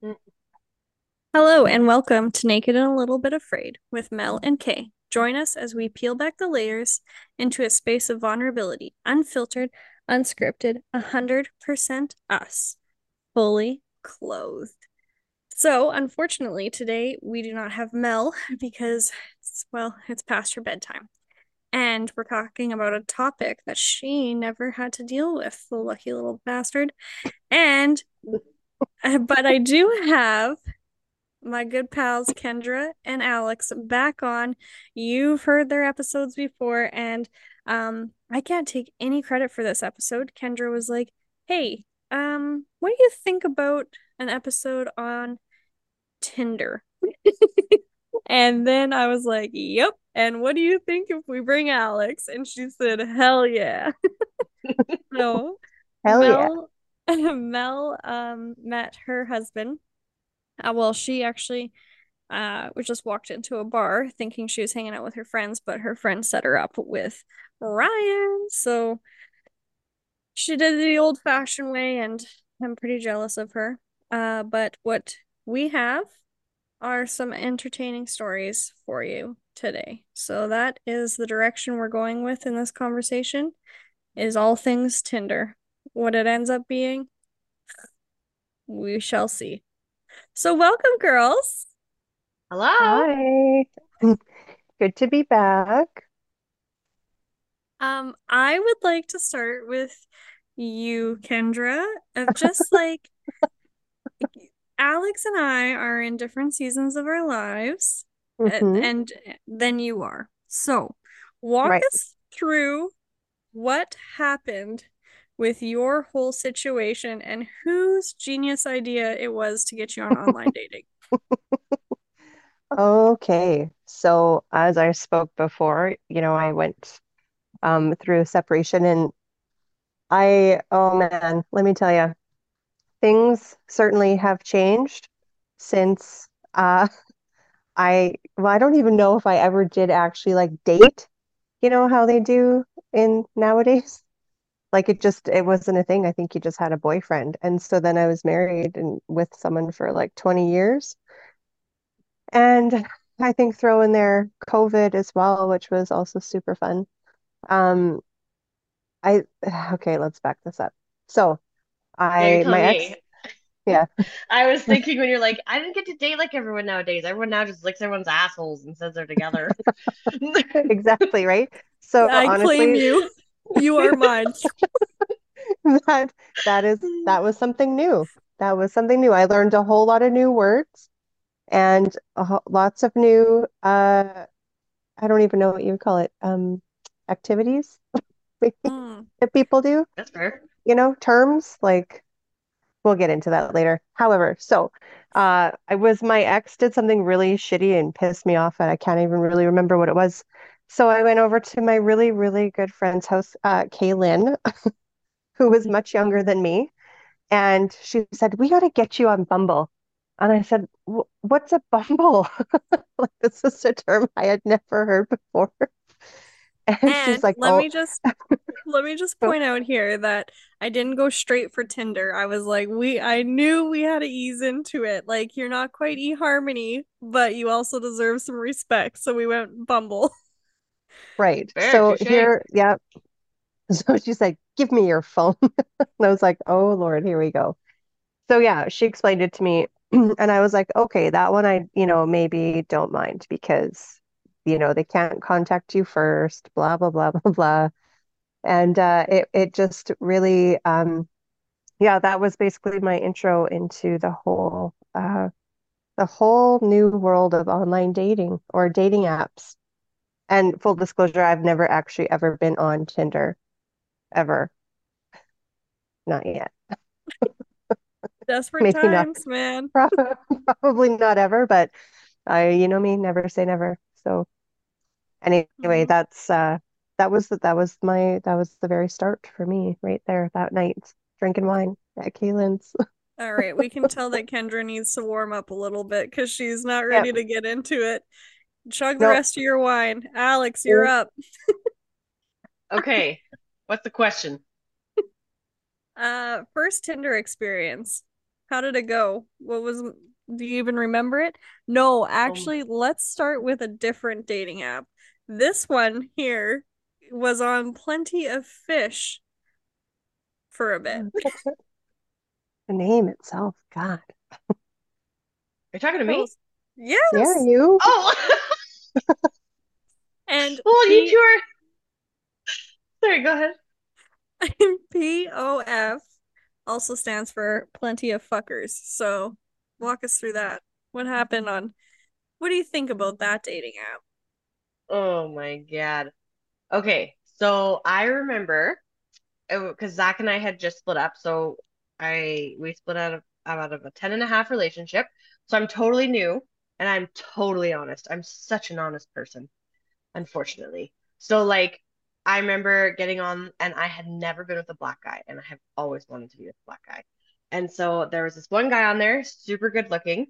Hello and welcome to Naked and a Little Bit Afraid with Mel and Kay. Join us as we peel back the layers into a space of vulnerability, unfiltered, unscripted, 100% us, fully clothed. So, unfortunately, today we do not have Mel because, it's, well, it's past her bedtime. And we're talking about a topic that she never had to deal with, the lucky little bastard. And, but I do have my good pals Kendra and Alex back on. You've heard their episodes before, and um, I can't take any credit for this episode. Kendra was like, "Hey, um, what do you think about an episode on Tinder?" and then I was like, "Yep." And what do you think if we bring Alex? And she said, "Hell yeah!" so, Hell yeah. Mel um met her husband uh, well, she actually uh, just walked into a bar thinking she was hanging out with her friends, but her friend set her up with Ryan. So she did the old fashioned way, and I'm pretty jealous of her. Uh, but what we have are some entertaining stories for you today. So that is the direction we're going with in this conversation is all things Tinder. What it ends up being, we shall see. So, welcome, girls. Hello. Hi. Good to be back. Um, I would like to start with you, Kendra, of just like Alex and I are in different seasons of our lives, mm-hmm. and, and then you are. So, walk right. us through what happened with your whole situation and whose genius idea it was to get you on online dating. Okay. So as I spoke before, you know, I went um, through separation and I, oh man, let me tell you, things certainly have changed since uh, I, well, I don't even know if I ever did actually like date, you know, how they do in nowadays like it just it wasn't a thing. I think he just had a boyfriend. And so then i was married and with someone for like 20 years. And i think throw in there covid as well which was also super fun. Um i okay let's back this up. So i my ex yeah. I was thinking when you're like i didn't get to date like everyone nowadays. Everyone now just licks everyone's assholes and says they're together. Exactly right? So i honestly, claim you you are mine. that that is that was something new. That was something new. I learned a whole lot of new words and ho- lots of new uh I don't even know what you would call it. Um activities mm. that people do. That's fair. You know, terms like we'll get into that later. However, so uh I was my ex did something really shitty and pissed me off and I can't even really remember what it was. So I went over to my really, really good friend's house, uh, Kaylin, who was much younger than me. And she said, We got to get you on Bumble. And I said, What's a Bumble? like, this is a term I had never heard before. And, and she's like, let oh. me just let me just point out here that I didn't go straight for Tinder. I was like, we I knew we had to ease into it. Like you're not quite eHarmony, but you also deserve some respect. So we went Bumble. Right. Fair, so here, yeah. So she's like, give me your phone. and I was like, oh Lord, here we go. So yeah, she explained it to me. and I was like, okay, that one I, you know, maybe don't mind because, you know, they can't contact you first, blah, blah, blah, blah, blah. And uh it it just really um yeah, that was basically my intro into the whole uh the whole new world of online dating or dating apps. And full disclosure, I've never actually ever been on Tinder, ever. Not yet. Desperate Maybe times, not. man. Probably not ever, but I, you know me, never say never. So anyway, mm-hmm. that's uh that was that was my that was the very start for me right there that night, drinking wine at Kaylin's. All right, we can tell that Kendra needs to warm up a little bit because she's not ready yep. to get into it. Chug the nope. rest of your wine. Alex, you're up. okay. What's the question? Uh first Tinder experience. How did it go? What was do you even remember it? No, actually, let's start with a different dating app. This one here was on Plenty of Fish for a bit. The name itself, God. Are you talking to me? Yes. Yeah, you. Oh, And well, you two are. Sorry, go ahead. POF also stands for plenty of fuckers. So walk us through that. What happened on what do you think about that dating app? Oh my God. Okay, so I remember uh, because Zach and I had just split up. So I we split out of out of a 10 and a half relationship. So I'm totally new and I'm totally honest. I'm such an honest person, unfortunately. So like I remember getting on and I had never been with a black guy and I have always wanted to be with a black guy. And so there was this one guy on there, super good looking.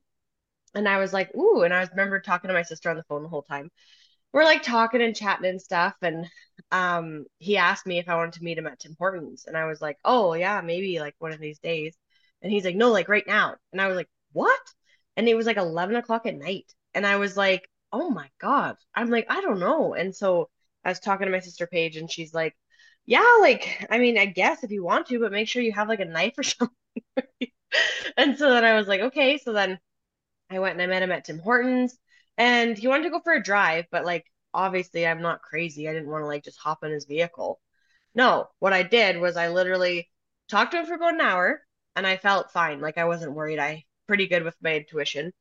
And I was like, ooh, and I remember talking to my sister on the phone the whole time we're like talking and chatting and stuff and um he asked me if I wanted to meet him at Tim Hortons and I was like, "Oh, yeah, maybe like one of these days." And he's like, "No, like right now." And I was like, "What?" And it was like 11 o'clock at night. And I was like, "Oh my God." I'm like, "I don't know." And so I was talking to my sister Paige and she's like, "Yeah, like I mean, I guess if you want to, but make sure you have like a knife or something." And so then I was like, "Okay." So then I went and I met him at Tim Hortons and he wanted to go for a drive, but like obviously I'm not crazy. I didn't want to like just hop in his vehicle. No, what I did was I literally talked to him for about an hour and I felt fine. Like I wasn't worried. I pretty good with my intuition.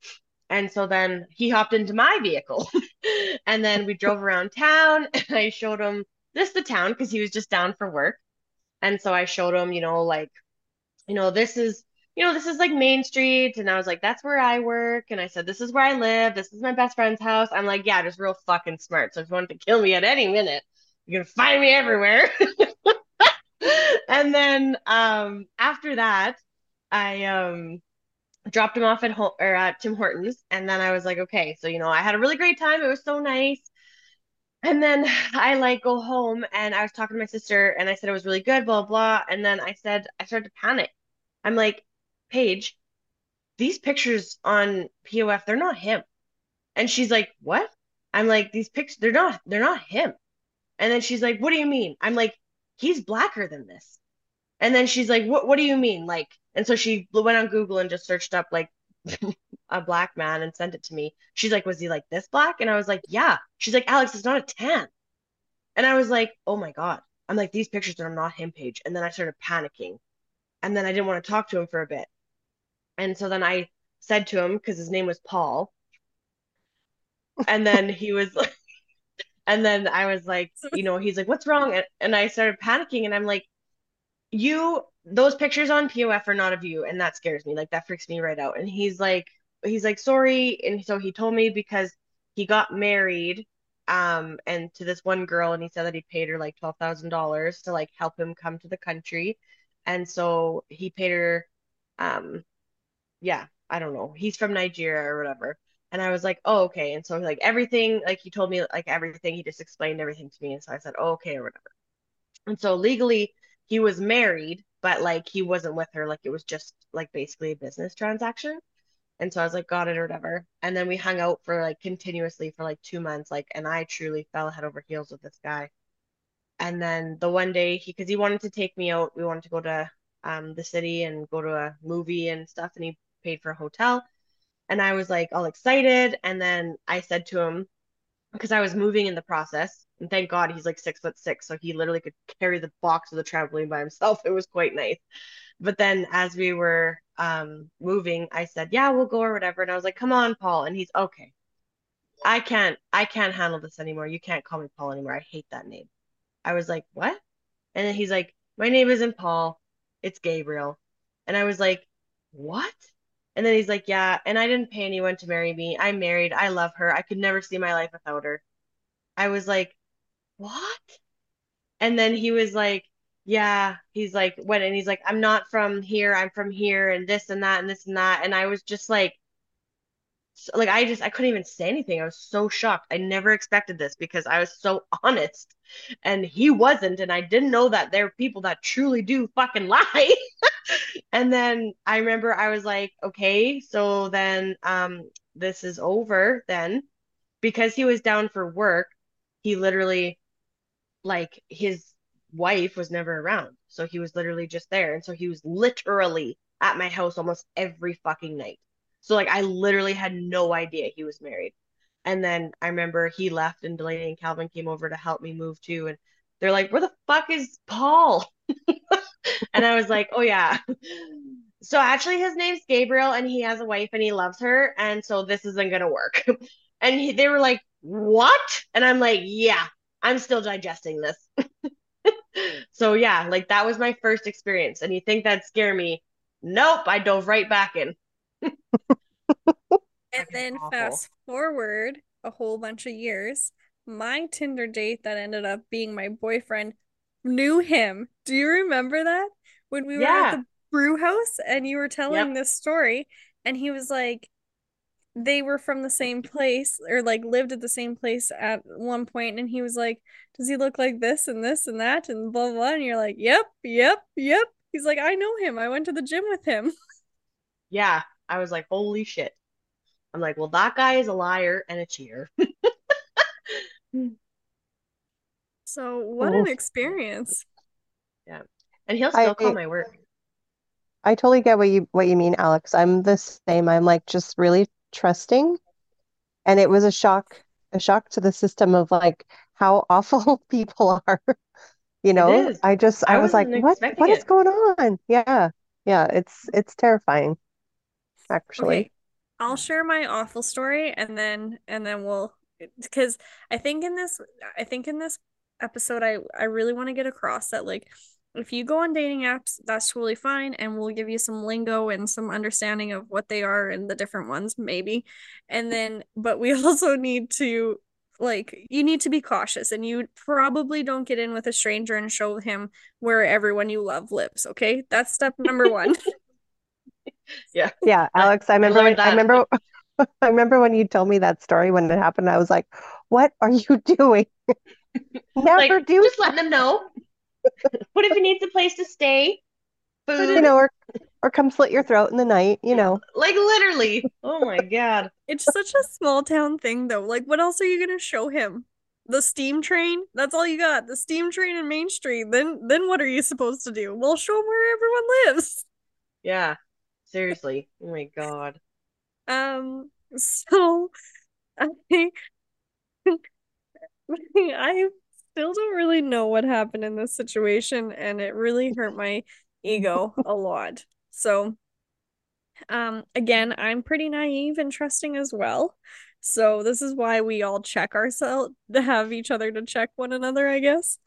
And so then he hopped into my vehicle and then we drove around town and I showed him this the town because he was just down for work. And so I showed him, you know, like, you know, this is you know, this is like Main Street. And I was like, that's where I work. And I said, this is where I live. This is my best friend's house. I'm like, yeah, just real fucking smart. So if you want to kill me at any minute, you're gonna find me everywhere. And then um after that, I um dropped him off at home or at Tim Hortons. And then I was like, okay, so you know, I had a really great time. It was so nice. And then I like go home and I was talking to my sister and I said it was really good, blah, blah. And then I said, I started to panic. I'm like, Paige, these pictures on POF, they're not him. And she's like, what? I'm like, these pictures, they're not, they're not him. And then she's like, what do you mean? I'm like, he's blacker than this. And then she's like, what, what do you mean? Like, and so she went on Google and just searched up like a black man and sent it to me. She's like, was he like this black? And I was like, yeah. She's like, Alex, it's not a tan. And I was like, oh my God. I'm like, these pictures are not him, Paige. And then I started panicking. And then I didn't want to talk to him for a bit. And so then I said to him, because his name was Paul. And then he was like, and then I was like, you know, he's like, what's wrong? And, and I started panicking and I'm like, you, those pictures on POF are not of you. And that scares me. Like that freaks me right out. And he's like, he's like, sorry. And so he told me because he got married um and to this one girl and he said that he paid her like $12,000 to like help him come to the country. And so he paid her um yeah, I don't know. He's from Nigeria or whatever. And I was like, oh, okay. And so like everything, like he told me like everything, he just explained everything to me. And so I said, oh, okay, or whatever. And so legally he was married, but like he wasn't with her. Like it was just like basically a business transaction. And so I was like, got it or whatever. And then we hung out for like continuously for like two months. Like, and I truly fell head over heels with this guy. And then the one day he, because he wanted to take me out, we wanted to go to um the city and go to a movie and stuff. And he paid for a hotel. And I was like all excited. And then I said to him, because I was moving in the process, and thank God he's like six foot six, so he literally could carry the box of the trampoline by himself. It was quite nice. But then as we were um moving, I said, Yeah, we'll go or whatever. And I was like, Come on, Paul. And he's okay. I can't I can't handle this anymore. You can't call me Paul anymore. I hate that name. I was like, What? And then he's like, My name isn't Paul, it's Gabriel. And I was like, What? And then he's like, Yeah, and I didn't pay anyone to marry me. I'm married. I love her. I could never see my life without her. I was like, What? And then he was like, Yeah, he's like, When? And he's like, I'm not from here. I'm from here, and this and that, and this and that. And I was just like, like I just I couldn't even say anything. I was so shocked. I never expected this because I was so honest and he wasn't and I didn't know that there are people that truly do fucking lie. and then I remember I was like, okay, so then um this is over then because he was down for work. He literally like his wife was never around. So he was literally just there. And so he was literally at my house almost every fucking night. So like I literally had no idea he was married. And then I remember he left and Delaney and Calvin came over to help me move too. And they're like, where the fuck is Paul? and I was like, oh yeah. So actually his name's Gabriel and he has a wife and he loves her. And so this isn't to work. and he, they were like, what? And I'm like, yeah, I'm still digesting this. so yeah, like that was my first experience. And you think that'd scare me. Nope, I dove right back in. And then fast forward a whole bunch of years, my Tinder date that ended up being my boyfriend knew him. Do you remember that? When we were yeah. at the brew house and you were telling yep. this story, and he was like, they were from the same place or like lived at the same place at one point and he was like does he look like this and this and that and blah blah, blah. and you're like yep yep yep he's like i know him i went to the gym with him yeah i was like holy shit i'm like well that guy is a liar and a cheater so what oh. an experience yeah and he'll still I, call my work I totally get what you what you mean, Alex. I'm the same. I'm like just really trusting. And it was a shock, a shock to the system of like how awful people are. You know, I just I, I was like, what what it. is going on? Yeah. Yeah, it's it's terrifying, actually. Okay. I'll share my awful story and then and then we'll because I think in this I think in this episode I I really want to get across that like if you go on dating apps, that's totally fine. And we'll give you some lingo and some understanding of what they are and the different ones, maybe. And then, but we also need to, like, you need to be cautious and you probably don't get in with a stranger and show him where everyone you love lives. Okay. That's step number one. yeah. Yeah. Alex, I remember, I, I remember, I remember when you told me that story when it happened, I was like, what are you doing? Never like, do just letting them know what if he needs a place to stay? Food. You know, or or come slit your throat in the night, you know. Like literally. Oh my god. It's such a small town thing though. Like what else are you gonna show him? The steam train? That's all you got. The steam train in Main Street. Then then what are you supposed to do? Well show him where everyone lives. Yeah. Seriously. Oh my god. Um so I I still don't really know what happened in this situation and it really hurt my ego a lot. So um again, I'm pretty naive and trusting as well. So this is why we all check ourselves to have each other to check one another, I guess.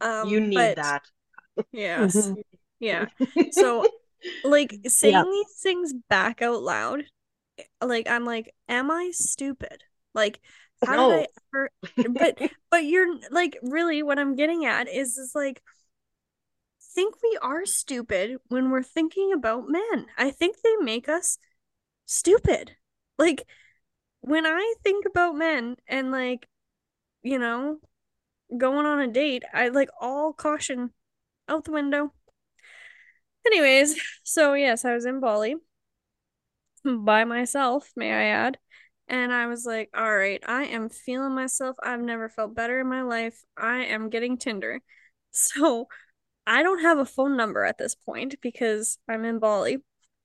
Um You need but, that. Yes. Mm-hmm. yeah. So like saying yeah. these things back out loud, eh, like I'm like, am I stupid? Like oh, how no. did I ever but but you're like really what I'm getting at is is like think we are stupid when we're thinking about men. I think they make us stupid. Like when I think about men and like you know going on a date, I like all caution out the window. Anyways, so yes, I was in Bali by myself, may I add. And I was like, all right, I am feeling myself. I've never felt better in my life. I am getting Tinder. So I don't have a phone number at this point because I'm in Bali.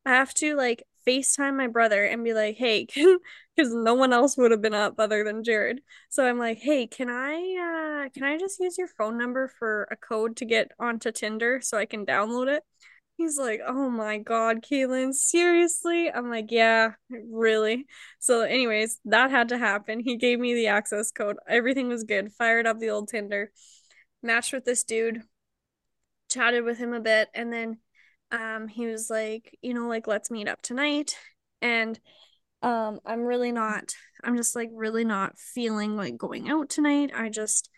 I have to like FaceTime my brother and be like, hey, because no one else would have been up other than Jared. So I'm like, hey, can I uh can I just use your phone number for a code to get onto Tinder so I can download it? He's like, oh my God, Caitlin, seriously? I'm like, yeah, really. So, anyways, that had to happen. He gave me the access code. Everything was good. Fired up the old Tinder, matched with this dude, chatted with him a bit, and then um he was like, you know, like let's meet up tonight. And um I'm really not I'm just like really not feeling like going out tonight. I just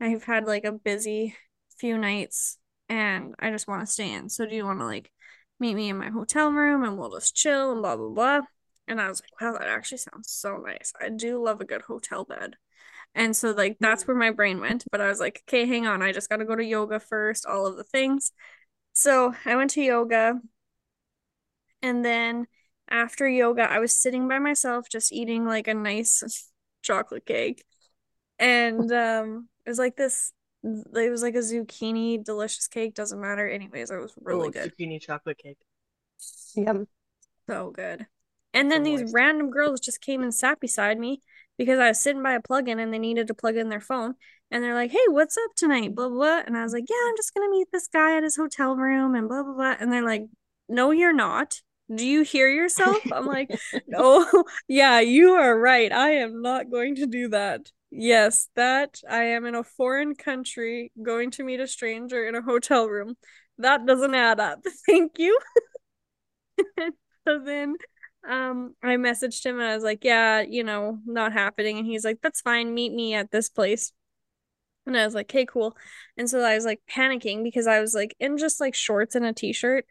I've had like a busy few nights and I just want to stay in. So do you want to like meet me in my hotel room and we'll just chill and blah blah blah. And I was like, wow, that actually sounds so nice. I do love a good hotel bed. And so like that's where my brain went. But I was like, okay, hang on. I just gotta go to yoga first, all of the things. So I went to yoga. And then after yoga, I was sitting by myself just eating like a nice chocolate cake. And um it was like this it was like a zucchini delicious cake, doesn't matter. Anyways, it was really Oh, good. zucchini chocolate cake. Yum. So good. And then So these moist. random girls just came and sat beside me because I was sitting by a plug-in and they needed to plug in their phone. And they're like, hey, what's up tonight? Blah, blah, blah. And I was like, yeah, I'm just gonna meet this guy at his hotel room and blah, blah, blah. And they're like, no, you're not. Do you hear yourself? I'm like, no, yeah, you are right. I am not going to do that. Yes, that I am in a foreign country going to meet a stranger in a hotel room. That doesn't add up. Thank you. so then um I messaged him and I was like, yeah, you know, not happening. And he's like, that's fine, meet me at this place. And I was like, okay, cool. And so I was like panicking because I was like in just like shorts and a t-shirt.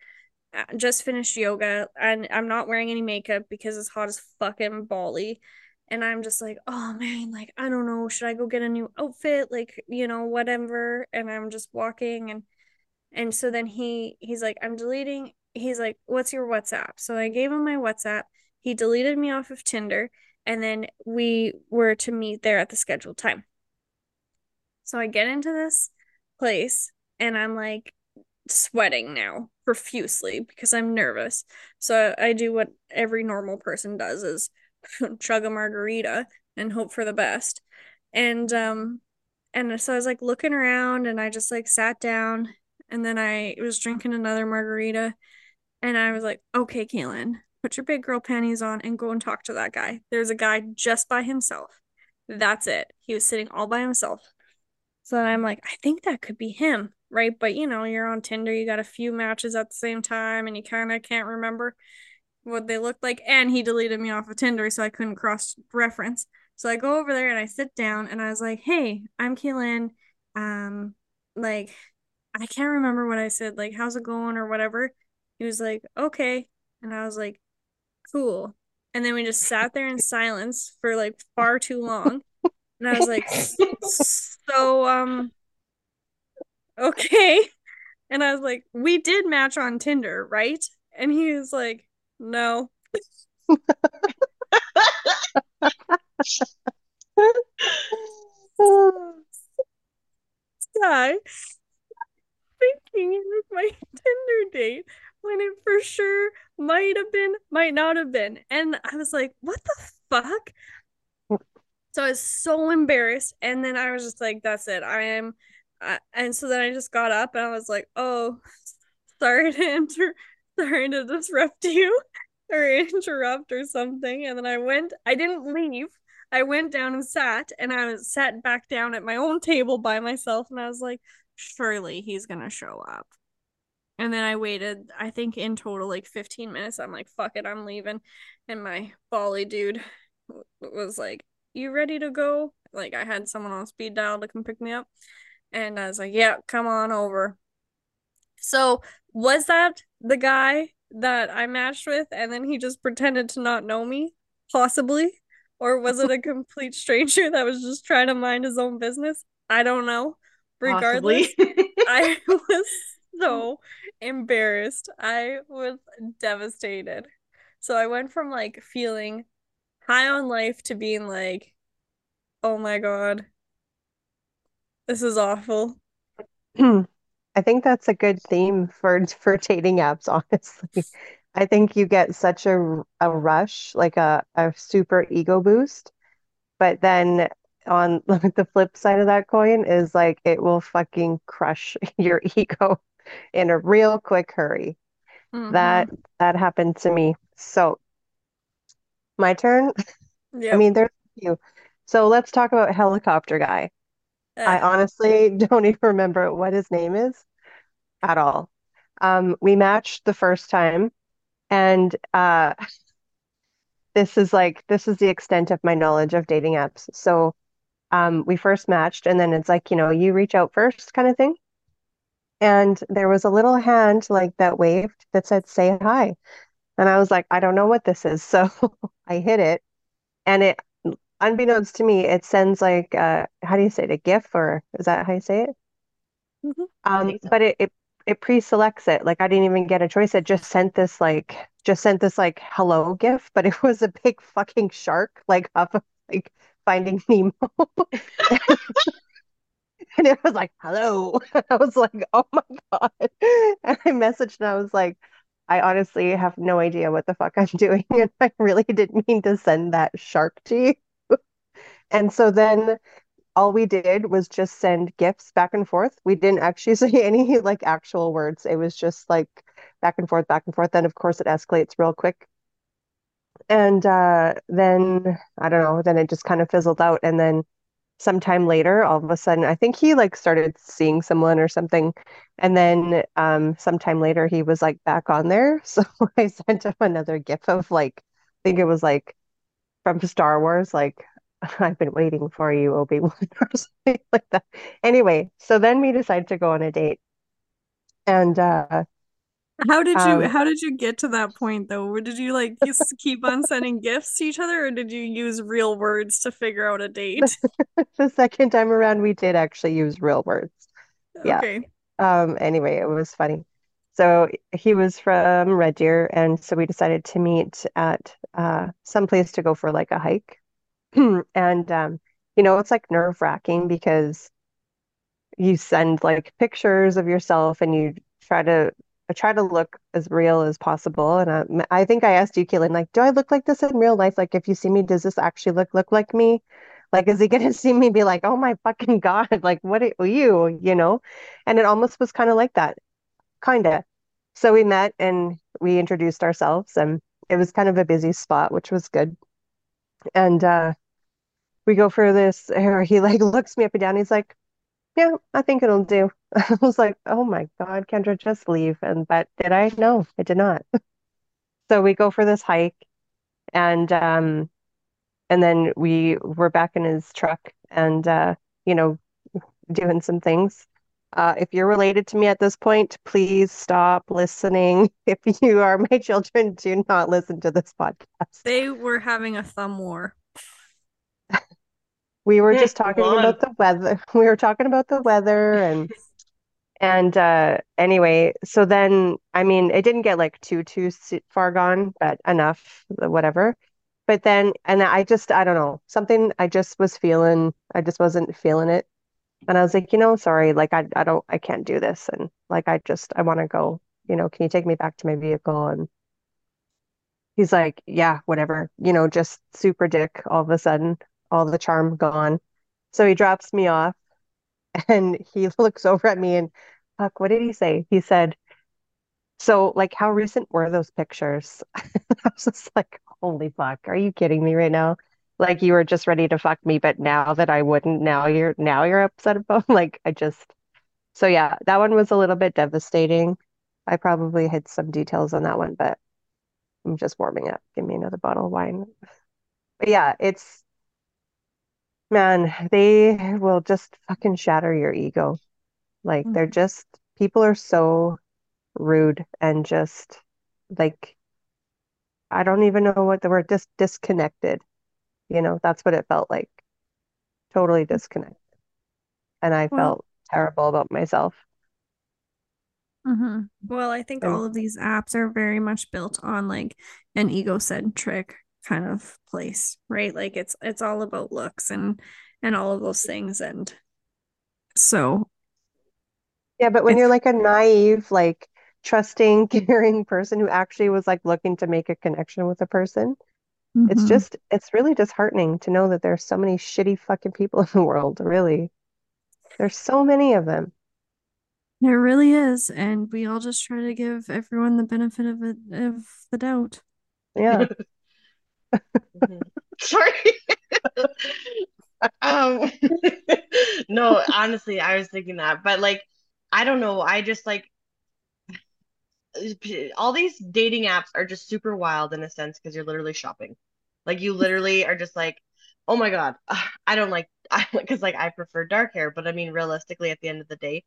uh, Just finished yoga and I'm not wearing any makeup because it's hot as fucking Bali. And I'm just like, oh man, like I don't know, should I go get a new outfit? Like, you know, whatever. And I'm just walking and and so then he he's like, I'm deleting. He's like, what's your WhatsApp? So I gave him my WhatsApp. He deleted me off of Tinder, and then we were to meet there at the scheduled time. So I get into this place and I'm like sweating now profusely because I'm nervous. So I do what every normal person does is chug a margarita and hope for the best. And um and so I was like looking around and I just like sat down and then I was drinking another margarita and I was like, okay, Kaylin, put your big girl panties on and go and talk to that guy. There's a guy just by himself. That's it. He was sitting all by himself. So I'm like, I think that could be him, right? But you know, you're on Tinder, you got a few matches at the same time, and you kind of can't remember what they looked like. And he deleted me off of Tinder, so I couldn't cross reference. So I go over there and I sit down and I was like, hey, I'm Kaylin. Um, like, I can't remember what I said, like, how's it going or whatever. He was like, okay. And I was like, cool. And then we just sat there in silence for like far too long. And I was like, so, um, okay. And I was like, we did match on Tinder, right? And he was like, no. guy thinking it was my Tinder date when it for sure might have been, might not have been. And I was like, what the fuck? So I was so embarrassed. And then I was just like, that's it. I am. Uh, and so then I just got up and I was like, oh, sorry to enter, sorry to disrupt you or interrupt or something. And then I went, I didn't leave. I went down and sat, and I was sat back down at my own table by myself, and I was like, surely he's gonna show up. And then I waited, I think in total like 15 minutes. I'm like, fuck it, I'm leaving. And my Bali dude was like, You ready to go? Like, I had someone on speed dial to come pick me up. And I was like, Yeah, come on over. So, was that the guy that I matched with? And then he just pretended to not know me? Possibly. Or was it a complete stranger that was just trying to mind his own business? I don't know. Regardless, I was so embarrassed. I was devastated. So I went from like feeling high on life to being like, oh my God, this is awful. I think that's a good theme for for dating apps, honestly. I think you get such a a rush, like a, a super ego boost, but then on the flip side of that coin is like it will fucking crush your ego in a real quick hurry. That Mhm. that happened to me. So my turn. Yeah. I mean, there's a few. So let's talk about helicopter guy. I Eh. honestly don't even remember what his name is at all. Um, we matched the first time, and uh, this is like this is the extent of my knowledge of dating apps. So um, we first matched, and then it's like, you know, you reach out first kind of thing. And there was a little hand like that waved that said, say hi. And I was like, I don't know what this is. So I hit it and it, unbeknownst to me, it sends like, uh, how do you say it? A GIF or is that how you say it? Mhm. Um, so. but it, it, it pre-selects it. Like I didn't even get a choice. It just sent this like, just sent this like hello GIF, but it was a big fucking shark, like off of like Finding Nemo. And it was like, hello. I was like, oh my God. And I messaged and I was like, I honestly have no idea what the fuck I'm doing. And I really didn't mean to send that shark to you. And so then all we did was just send GIFs back and forth. We didn't actually say any like actual words. It was just like back and forth, back and forth. Then of course it escalates real quick. And uh, then I don't know, then it just kind of fizzled out. And then sometime later, all of a sudden, I think he like started seeing someone or something. And then um, sometime later, he was like back on there. So I sent him another GIF of like, I think it was like from Star Wars, like, I've been waiting for you, Obi-Wan, or something like that. Anyway, so then we decided to go on a date. And uh, How did you um, how did you get to that point though? Or did you like just keep on sending GIFs to each other or did you use real words to figure out a date? the second time around, we did actually use real words. Yeah. Okay. Um, anyway, it was funny. So he was from Red Deer, and so we decided to meet at uh, some place to go for like a hike. And um, you know, it's like nerve-wracking because you send like pictures of yourself and you try to I try to look as real as possible. And I, I think I asked you, Kaylin, like, do I look like this in real life? Like, if you see me, does this actually look look like me? Like, is he gonna see me be like, oh my fucking God, like what are you, you know? And it almost was kind of like that, kind of. So we met and we introduced ourselves, and it was kind of a busy spot, which was good. And uh, we go for this, or he like looks me up and down. He's like, yeah, I think it'll do. I was like, oh my God, Kendra, just leave. And but did I? No, I did not. So we go for this hike and um and then we were back in his truck and uh, you know, doing some things. Uh, if you're related to me at this point, please stop listening. If you are my children, do not listen to this podcast. They were having a thumb war. We were Hmm, just talking about the weather. We were talking about the weather and And uh anyway, so then I mean it didn't get like too too far gone, but enough, whatever. But then and I just I don't know, something I just was feeling I just wasn't feeling it. And I was like, you know, sorry, like I I don't I can't do this and like I just I want to go. You know, can you take me back to my vehicle? And he's like, yeah, whatever. You know, just super dick all of a sudden, all the charm gone. So he drops me off and he looks over at me and fuck, what did he say? He said So, like, how recent were those pictures? I was just like, holy fuck, are you kidding me right now? Like, you were just ready to fuck me, but now that I wouldn't, now you're now you're upset about like I just so yeah, that one was a little bit devastating. I probably hid some details on that one, but I'm just warming up. Give me another bottle of wine. But yeah, it's man, they will just fucking shatter your ego. Like they're Mhm. just people are so rude and just like I don't even know what the word dis disconnected. You know, that's what it felt like. Totally disconnected. And I Well, felt terrible about myself. mhm. Well, I think And all of these apps are very much built on like an egocentric kind of place, right? Like it's it's all about looks and and all of those things. And so yeah, but when you're like a naive, like trusting, caring person who actually was like looking to make a connection with a person, it's Mhm. just it's really disheartening to know that there's so many shitty fucking people in the world, really. There's so many of them. There really is. And we all just try to give everyone the benefit of it of the doubt. Yeah. Mhm. Sorry. Um, no, honestly, I was thinking that, but like, I don't know. I just like all these dating apps are just super wild in a sense because you're literally shopping. Like, you literally are just like, oh my God, I don't like, because like I prefer dark hair, but I mean, realistically, at the end of the day,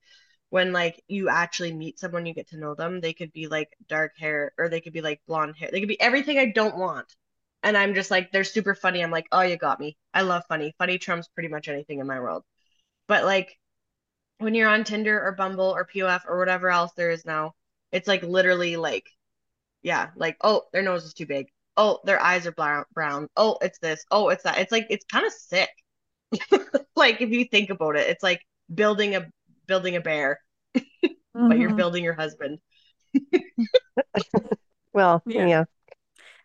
when like you actually meet someone, you get to know them. They could be like dark hair or they could be like blonde hair. They could be everything I don't want. And I'm just like, they're super funny. I'm like, oh, you got me. I love funny. Funny trumps pretty much anything in my world. But like when you're on Tinder or Bumble or POF or whatever else there is now, it's like literally like, yeah, like, oh, their nose is too big. Oh, their eyes are brown. brown. Oh, it's this. Oh, it's that. It's like it's kind of sick. like if you think about it, it's like building a building a bear, mm-hmm. but you're mm-hmm. building your husband. well, yeah. yeah.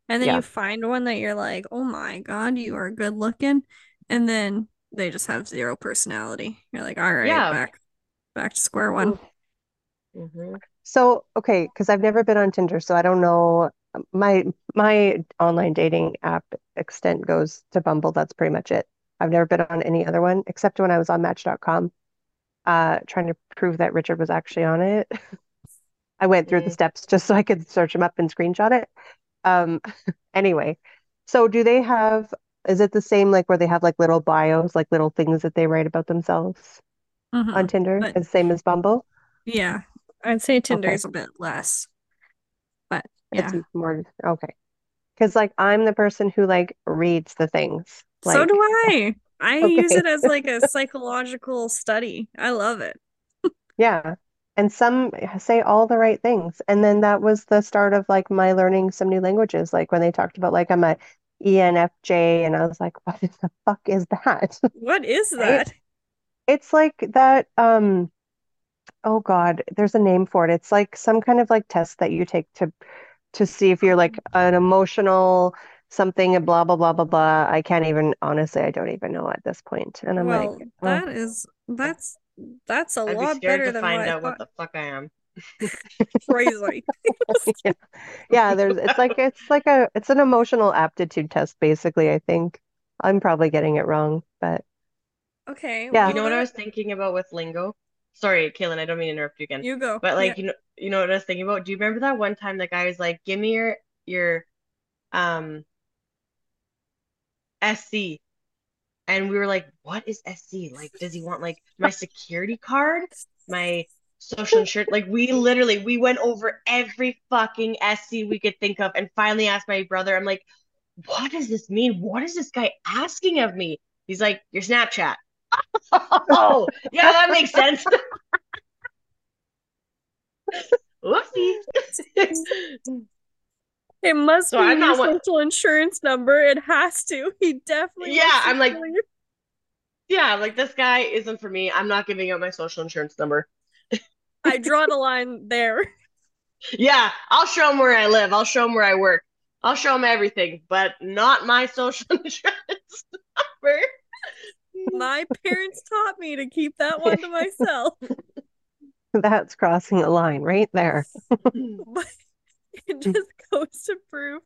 And then yeah. you find one that you're like, oh my God, you are good looking. And then they just have zero personality. You're like, all right, yeah. back back to square one. Mm-hmm. So, okay, because I've never been on Tinder, so I don't know. My my online dating app extent goes to Bumble. That's pretty much it. I've never been on any other one except when I was on Match.com, uh, trying to prove that Richard was actually on it. I went through the steps just so I could search him up and screenshot it. Um, anyway, so do they have, is it the same like where they have like little bios, like little things that they write about themselves mm-hmm. on Tinder, but, as same as Bumble? Yeah, I'd say Tinder okay. is a bit less, but yeah, it's more okay. Because like I'm the person who like reads the things. Like, so do I. I okay. use it as like a psychological study. I love it. yeah and some say all the right things. And then that was the start of like my learning some new languages like when they talked about like i'm a enfj and i was like what the fuck is that? What is that? It's like that um oh god there's a name for it. It's like some kind of like test that you take to to see if you're like an emotional something and blah blah blah blah blah. I can't even honestly i don't even know at this point. And i'm well, like oh. that is that's that's a I'd lot better than find out what the fuck I am. Crazy. yeah. yeah, there's it's like it's like a it's an emotional aptitude test basically, I think. I'm probably getting it wrong, but Okay. Yeah. You know what I was thinking about with lingo? Sorry, Kaylin, I don't mean to interrupt you again. You go. But like yeah. you know you know what I was thinking about? Do you remember that one time the guy was like, Give me your your um SC and we were like, what is SC? Like, does he want like my security card? My social insurance? Like, we literally we went over every fucking SC we could think of and finally asked my brother, I'm like, what does this mean? What is this guy asking of me? He's like, your Snapchat. oh, yeah, that makes sense. Whoopsie. It must so be I'm your social insurance number. It has to. He definitely. Yeah, I'm like. Yeah, like this guy isn't for me. I'm not giving out my social insurance number. I draw the line there. Yeah, I'll show him where I live. I'll show him where I work. I'll show him everything, but not my social insurance number. My parents taught me to keep that one to myself. That's crossing a line right there. it just goes to prove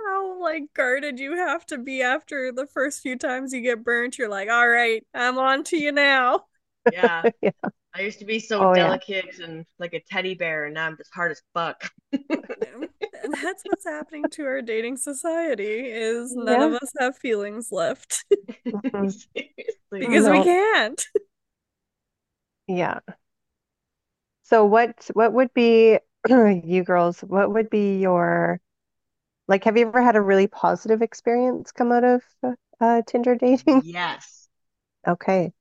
how like guarded you have to be after the first few times you get burnt. You're like, all right, I'm on to you now. Yeah. yeah. I used to be so oh, delicate yeah. and like a teddy bear, and now I'm just hard as fuck. and that's what's happening to our dating society is none yeah. of us have feelings left. Mm-hmm. because no. we can't. Yeah. So what what would be you girls, what would be your like have you ever had a really positive experience come out of uh Tinder dating? Yes. Okay.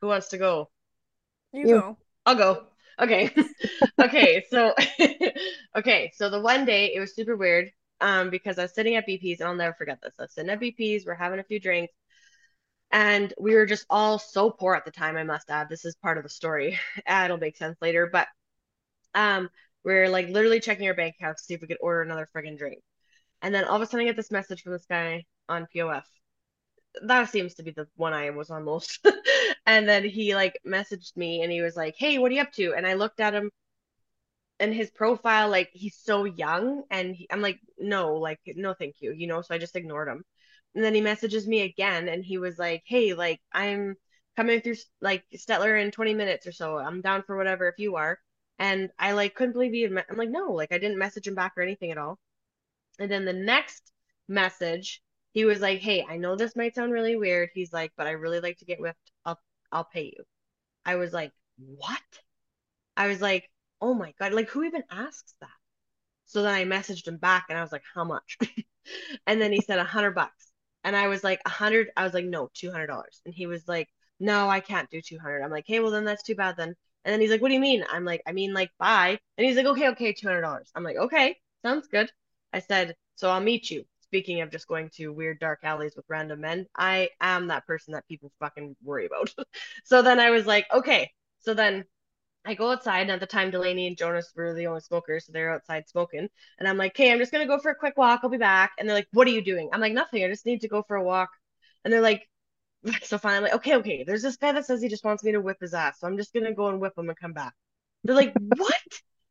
Who wants to go? You, you. go. I'll go. Okay. okay, so okay, so the one day it was super weird um because I was sitting at BP's and I'll never forget this. I was sitting at BP's, we're having a few drinks and we were just all so poor at the time, I must add. This is part of the story. It'll make sense later, but um we're like literally checking our bank account to see if we could order another friggin' drink. And then all of a sudden I get this message from this guy on POF. That seems to be the one I was on most. and then he like messaged me and he was like, Hey, what are you up to? And I looked at him and his profile, like he's so young. And he, I'm like, no, like, no, thank you, you know, so I just ignored him. And then he messages me again and he was like, Hey, like, I'm coming through like Stettler in 20 minutes or so. I'm down for whatever if you are. And I like couldn't believe he had I'm like, no, like I didn't message him back or anything at all. And then the next message, he was like, Hey, I know this might sound really weird. He's like, but I really like to get whipped. I'll I'll pay you. I was like, What? I was like, oh my God, like who even asks that? So then I messaged him back and I was like, how much? and then he said a hundred bucks. And I was like, a hundred. I was like, no, two hundred dollars. And he was like, no, I can't do two hundred. I'm like, hey, well then that's too bad then. And then he's like, what do you mean? I'm like, I mean like bye. And he's like, okay, okay, two hundred dollars. I'm like, okay, sounds good. I said, so I'll meet you. Speaking of just going to weird dark alleys with random men, I am that person that people fucking worry about. so then I was like, okay. So then I go outside, and at the time, Delaney and Jonas were the only smokers, so they're outside smoking. And I'm like, okay, I'm just gonna go for a quick walk. I'll be back." And they're like, "What are you doing?" I'm like, "Nothing. I just need to go for a walk." And they're like, "So finally, okay, okay. There's this guy that says he just wants me to whip his ass, so I'm just gonna go and whip him and come back." They're like, "What?"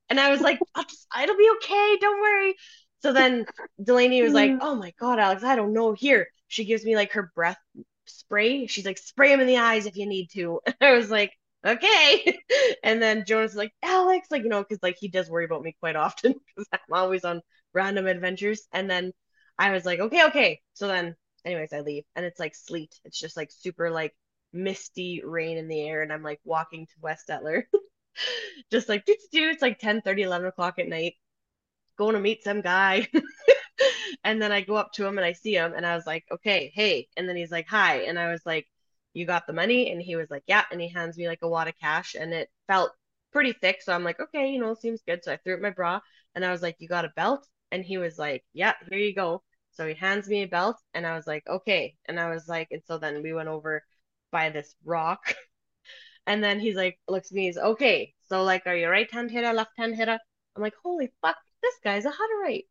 And I was like, just, "It'll be okay. Don't worry." So then Delaney was like, mm-hmm. "Oh my god, Alex, I don't know." Here, she gives me like her breath spray. She's like, "Spray him in the eyes if you need to." And I was like okay. and then Jonas is like, Alex, like, you know, because like he does worry about me quite often because I'm always on random adventures. And then I was like, okay, okay. So then, anyways, I leave and it's like sleet. It's just like super like misty rain in the air. And I'm like walking to West Stettler, just like, do, do, it's like 10 30, 11 o'clock at night, going to meet some guy. and then I go up to him and I see him and I was like, okay, hey. And then he's like, hi. And I was like, you got the money? And he was like, yeah. And he hands me like a wad of cash and it felt pretty thick. So I'm like, okay, you know, it seems good. So I threw it in my bra and I was like, you got a belt? And he was like, yeah, here you go. So he hands me a belt and I was like, okay. And I was like, and so then we went over by this rock. and then he's like, looks at me, he's okay. So like, are you right hand hitter, left hand hitter? I'm like, holy fuck, this guy's a Hutterite.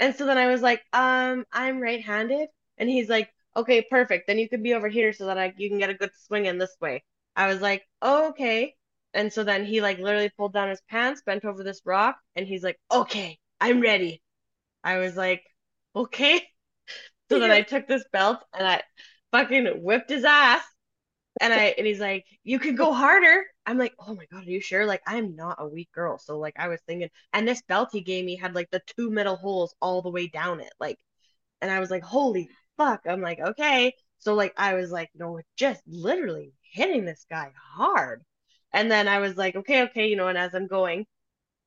And so then I was like, um, I'm right handed. And he's like, okay, perfect. Then you could be over here so that I you can get a good swing in this way. I was like, okay. And so then he like literally pulled down his pants, bent over this rock, and he's like, okay, I'm ready. I was like, okay. So then I took this belt and I fucking whipped his ass. And I and he's like, you can go harder. I'm like, oh my god, are you sure? Like, I'm not a weak girl. So like I was thinking, and this belt he gave me had like the two metal holes all the way down it. Like, and I was like, holy fuck. I'm like, okay. So like I was like, no, just literally hitting this guy hard. And then I was like, okay, okay, you know, and as I'm going,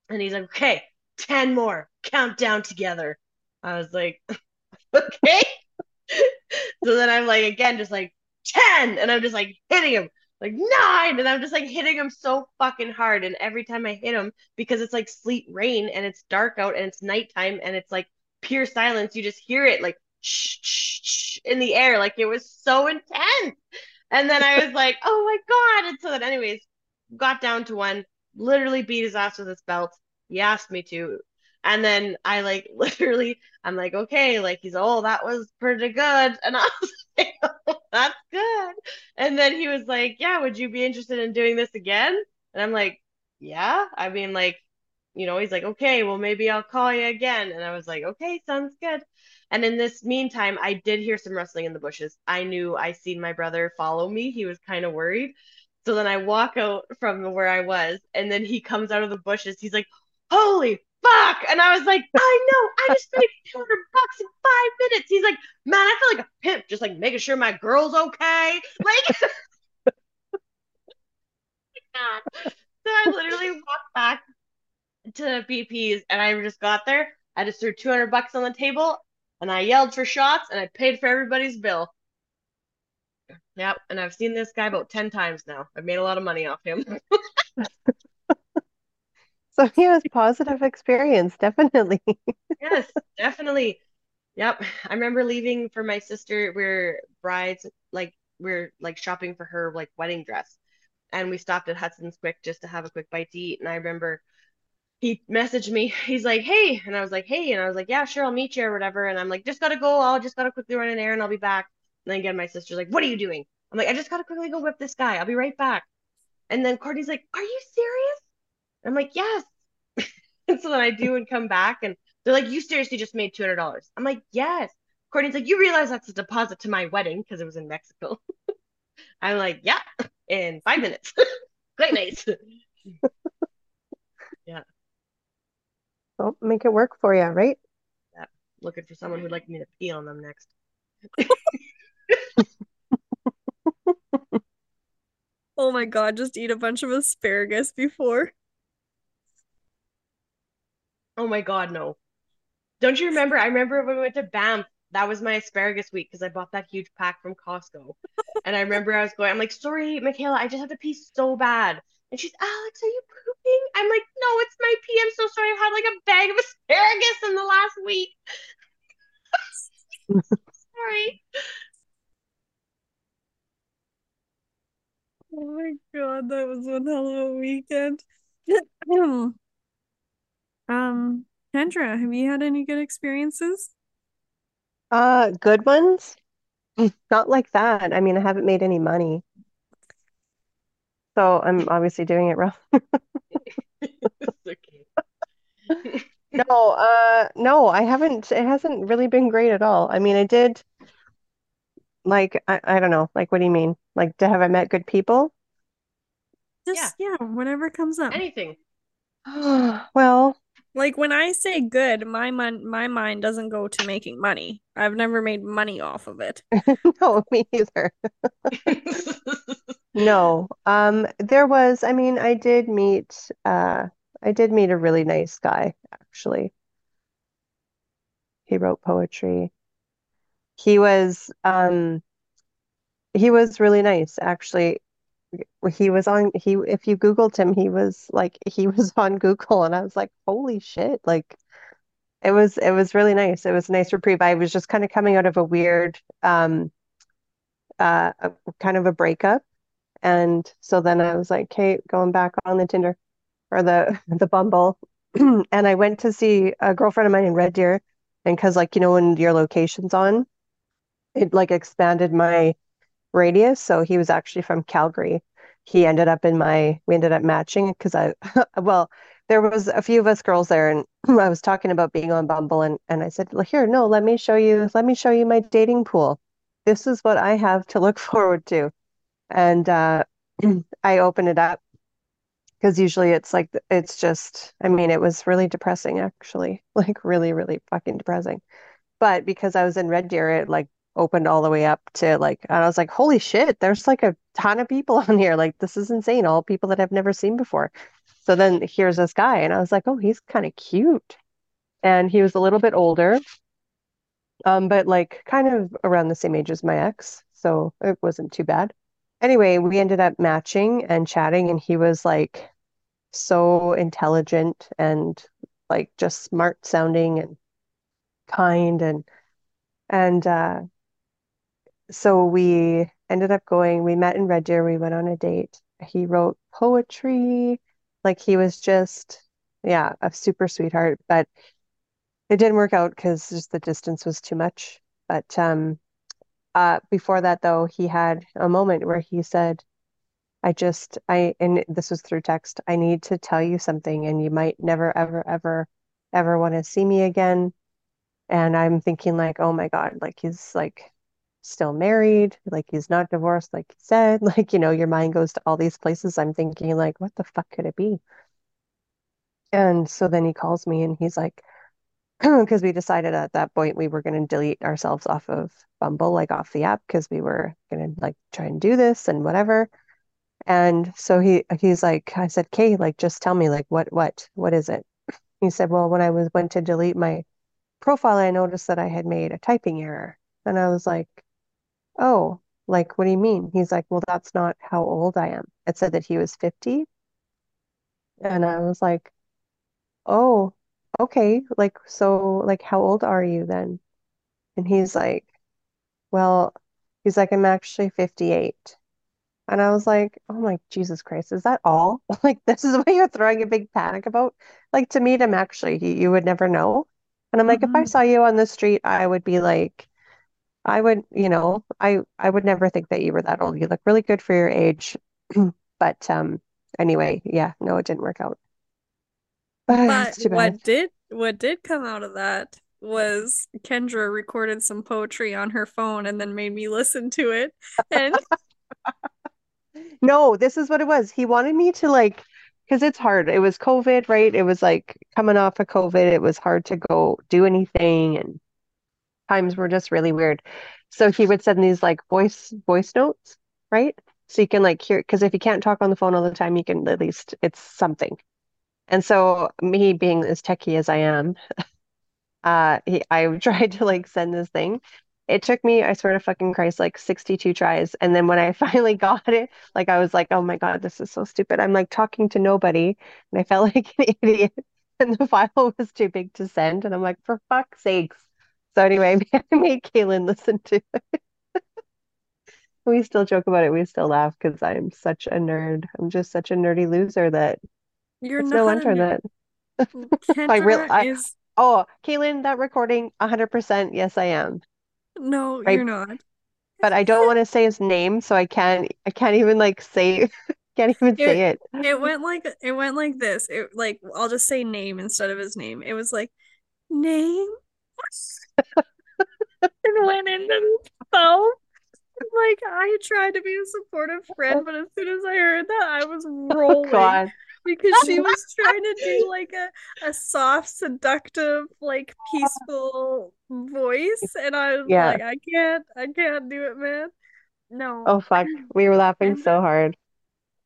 and he's like, okay, 10 more, count down together. I was like, okay. so then I'm like, again, just like 10. And I'm just like hitting him, like nine. And I'm just like hitting him so fucking hard. And every time I hit him, because it's like sleet rain and it's dark out and it's nighttime and it's like pure silence, you just hear it like shh, shh, shh, in the air. Like it was so intense. And then I was like, oh my God. And so then, anyways, got down to one, literally beat his ass with his belt. He asked me to. And then I like literally, I'm like, okay, like he's, oh, that was pretty good. And I was like, oh, that's good. And then he was like, yeah, would you be interested in doing this again? And I'm like, yeah. I mean, like, you know, he's like, okay, well, maybe I'll call you again. And I was like, okay, sounds good. And in this meantime, I did hear some rustling in the bushes. I knew I seen my brother follow me. He was kind of worried. So then I walk out from where I was, and then he comes out of the bushes. He's like, "Holy fuck!" And I was like, "I know. I just made two hundred bucks in five minutes." He's like, "Man, I feel like a pimp, just like making sure my girl's okay." Like, God. So I literally walked back to BP's, and I just got there. I just threw two hundred bucks on the table, and I yelled for shots and I paid for everybody's bill. Yep, and I've seen this guy about 10 times now. I've made a lot of money off him. so he was positive experience, definitely. yes, definitely. Yep. I remember leaving for my sister. We're brides, like we're like shopping for her like wedding dress. And we stopped at Hudson's Quick just to have a quick bite to eat. And I remember he messaged me. He's like, "Hey," and I was like, "Hey," and I was like, "Yeah, sure, I'll meet you or whatever." And I'm like, "Just gotta go. I'll just gotta quickly run an errand. And I'll be back." And then again, my sister's like, "What are you doing?" I'm like, "I just gotta quickly go whip this guy. I'll be right back." And then Courtney's like, "Are you serious?" I'm like, "Yes." And so then I do and come back, and they're like, "You seriously just made two hundred dollars?" I'm like, "Yes." Courtney's like, "You realize that's a deposit to my wedding because it was in Mexico." I'm like, "Yeah," in five minutes. Great night. yeah. Well, make it work for you, right? Yeah. Looking for someone who'd like me to pee on them next. oh my god, just eat a bunch of asparagus before. Oh my God, no. Don't you remember? I remember when we went to Banff. That was my asparagus week because I bought that huge pack from Costco. And I remember I was going, I'm like, sorry, Michaela, I just have to pee so bad. And she's, Alex, are you pooping? I'm like, no, it's my pee. I'm so sorry. I've had like a bag of asparagus in the last week. sorry. Oh my God, that was one hell of a weekend. Hmm. Um, Kendra, have you had any good experiences? Uh, good ones? Not like that. I mean, I haven't made any money, so I'm obviously doing it wrong. No, uh, no, I haven't. It hasn't really been great at all. I mean, I did like I, I don't know. Like, what do you mean? Like, to have I met good people? Just yeah, whatever comes up. Anything. Well, Like when I say good, my mon my mind doesn't go to making money. I've never made money off of it. no, me either. No. Um, there was, I mean, I did meet uh I did meet a really nice guy, actually. He wrote poetry. He was um he was really nice, actually. He was on he if you Googled him, he was like he was on Google and I was like, holy shit. Like it was it was really nice. It was a nice reprieve. I was just kind of coming out of a weird um uh a, kind of a breakup. And so then I was like, okay, going back on the Tinder or the the Bumble. And I went to see a girlfriend of mine in Red Deer. And because like, you know, when your location's on, it like expanded my radius. So he was actually from Calgary. He ended up in my, we ended up matching because I, well, there was a few of us girls there and I was talking about being on Bumble and, and I said, well, here, no, let me show you, let me show you my dating pool. This is what I have to look forward to. And uh, I opened it up because usually it's like, it's just, I mean, it was really depressing actually, like really, really fucking depressing. But because I was in Red Deer, it like opened all the way up to like, and I was like, holy shit, there's like a ton of people on here. Like, this is insane. All people that I've never seen before. So then here's this guy, and I was like, oh, he's kind of cute. And he was a little bit older, um, but like kind of around the same age as my ex. So it wasn't too bad. Anyway, we ended up matching and chatting, and he was like so intelligent and like just smart sounding and kind and and uh so we ended up going, we met in Red Deer, we went on a date. He wrote poetry, like he was just, yeah, a super sweetheart, but it didn't work out because just the distance was too much. But um, uh, before that, though, he had a moment where he said, I just, I, and this was through text, I need to tell you something, and you might never, ever, ever, ever want to see me again. And I'm thinking, like, oh my God, like he's like still married, like he's not divorced, like he said. Like, you know, your mind goes to all these places. I'm thinking, like, what the fuck could it be? And so then he calls me and he's like, because we decided at that point we were going to delete ourselves off of Bumble, like off the app, because we were going to like try and do this and whatever. And so he he's like, I said, Kay, like just tell me like what what what is it? He said, Well, when I was went to delete my profile, I noticed that I had made a typing error. And I was like, Oh, like what do you mean? He's like, Well, that's not how old I am. It said that he was 50. And I was like, Oh, okay. Like so like how old are you then? And he's like, Well, he's like, I'm actually 58. And I was like, oh my Jesus Christ, is that all? Like, this is what you're throwing a big panic about? Like, to meet him, actually, he, you would never know. And I'm like, if I Mhm. saw you on the street, I would be like, I would, you know, I I would never think that you were that old. You look really good for your age. But um, anyway, yeah, no, it didn't work out. But what did what did come out of that was Kendra recorded some poetry on her phone and then made me listen to it. And No, this is what it was. He wanted me to like, because it's hard. It was COVID, right? It was like coming off of COVID. It was hard to go do anything, and times were just really weird. So he would send these like voice voice notes, right? So you can like hear, because if you can't talk on the phone all the time, you can at least it's something. And so me being as techie as I am, uh he, I tried to like send this thing. It took me, I swear to fucking Christ, like 62 tries. And then when I finally got it, like I was like, oh my God, this is so stupid. I'm like talking to nobody and I felt like an idiot. And the file was too big to send. And I'm like, for fuck's sakes. So anyway, I made Kaylin listen to it. We still joke about it. We still laugh because I'm such a nerd. I'm just such a nerdy loser that You're no not wonder nerd. that I really I is oh, Kaylin, that recording 100% yes I am. no, Right. you're not. But I don't want to say his name, so I can't I can't even like say can't even It say it. it went like it went like this. It like I'll just say name instead of his name. It was like name and went into the phone. Like I tried to be a supportive friend, but as soon as I heard that, I was Oh rolling God. because she was trying to do like a, a soft, seductive, like peaceful voice, and I was Yeah. like, I can't, I can't do it, man. No. Oh fuck. We were laughing so hard.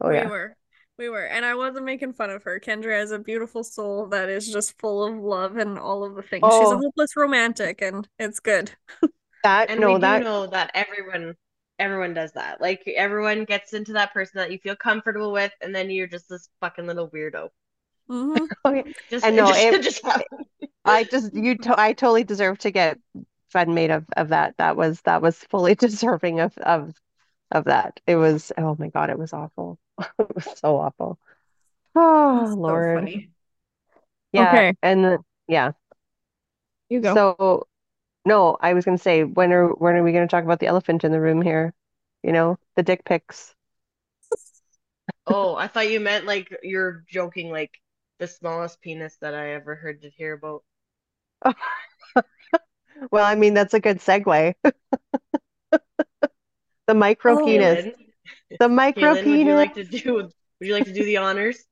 Oh we yeah. were. We were. And I wasn't making fun of her. Kendra is a beautiful soul that is just full of love and all of the things. She's a Oh, hopeless romantic, and it's good. that And we no, do that know that everyone everyone does that. Like everyone gets into that person that you feel comfortable with, and then you're just this fucking little weirdo. hmm okay. Just And it no, just, it it just happened. I just you to I totally deserve to get fun made of of that. That was that was fully deserving of of of that. It was oh my God, it was awful. It was so awful. Oh so Lord. funny. Yeah, Okay, and the- yeah. you go. So no, I was gonna say when are when are we gonna talk about the elephant in the room here? You know, the dick pics. Oh, I thought you meant like you're joking, like the smallest penis that I ever heard to hear about. Well, I mean that's a good segue. The micro Oh, penis. Kaylin, The micro Kaylin, would you like to do would you like to do the honors?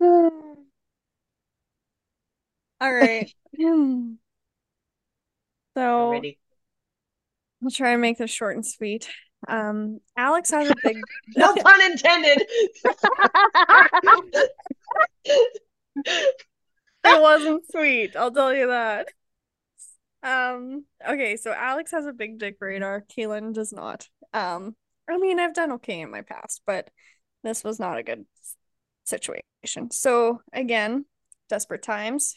all right. So ready. I'll try and make this short and sweet. Um, Alex has a big. No pun intended. It wasn't sweet, I'll tell you that. Um, okay, so Alex has a big dick radar. Kaylin does not. Um, I mean, I've done okay in my past, but this was not a good situation. So again, desperate times.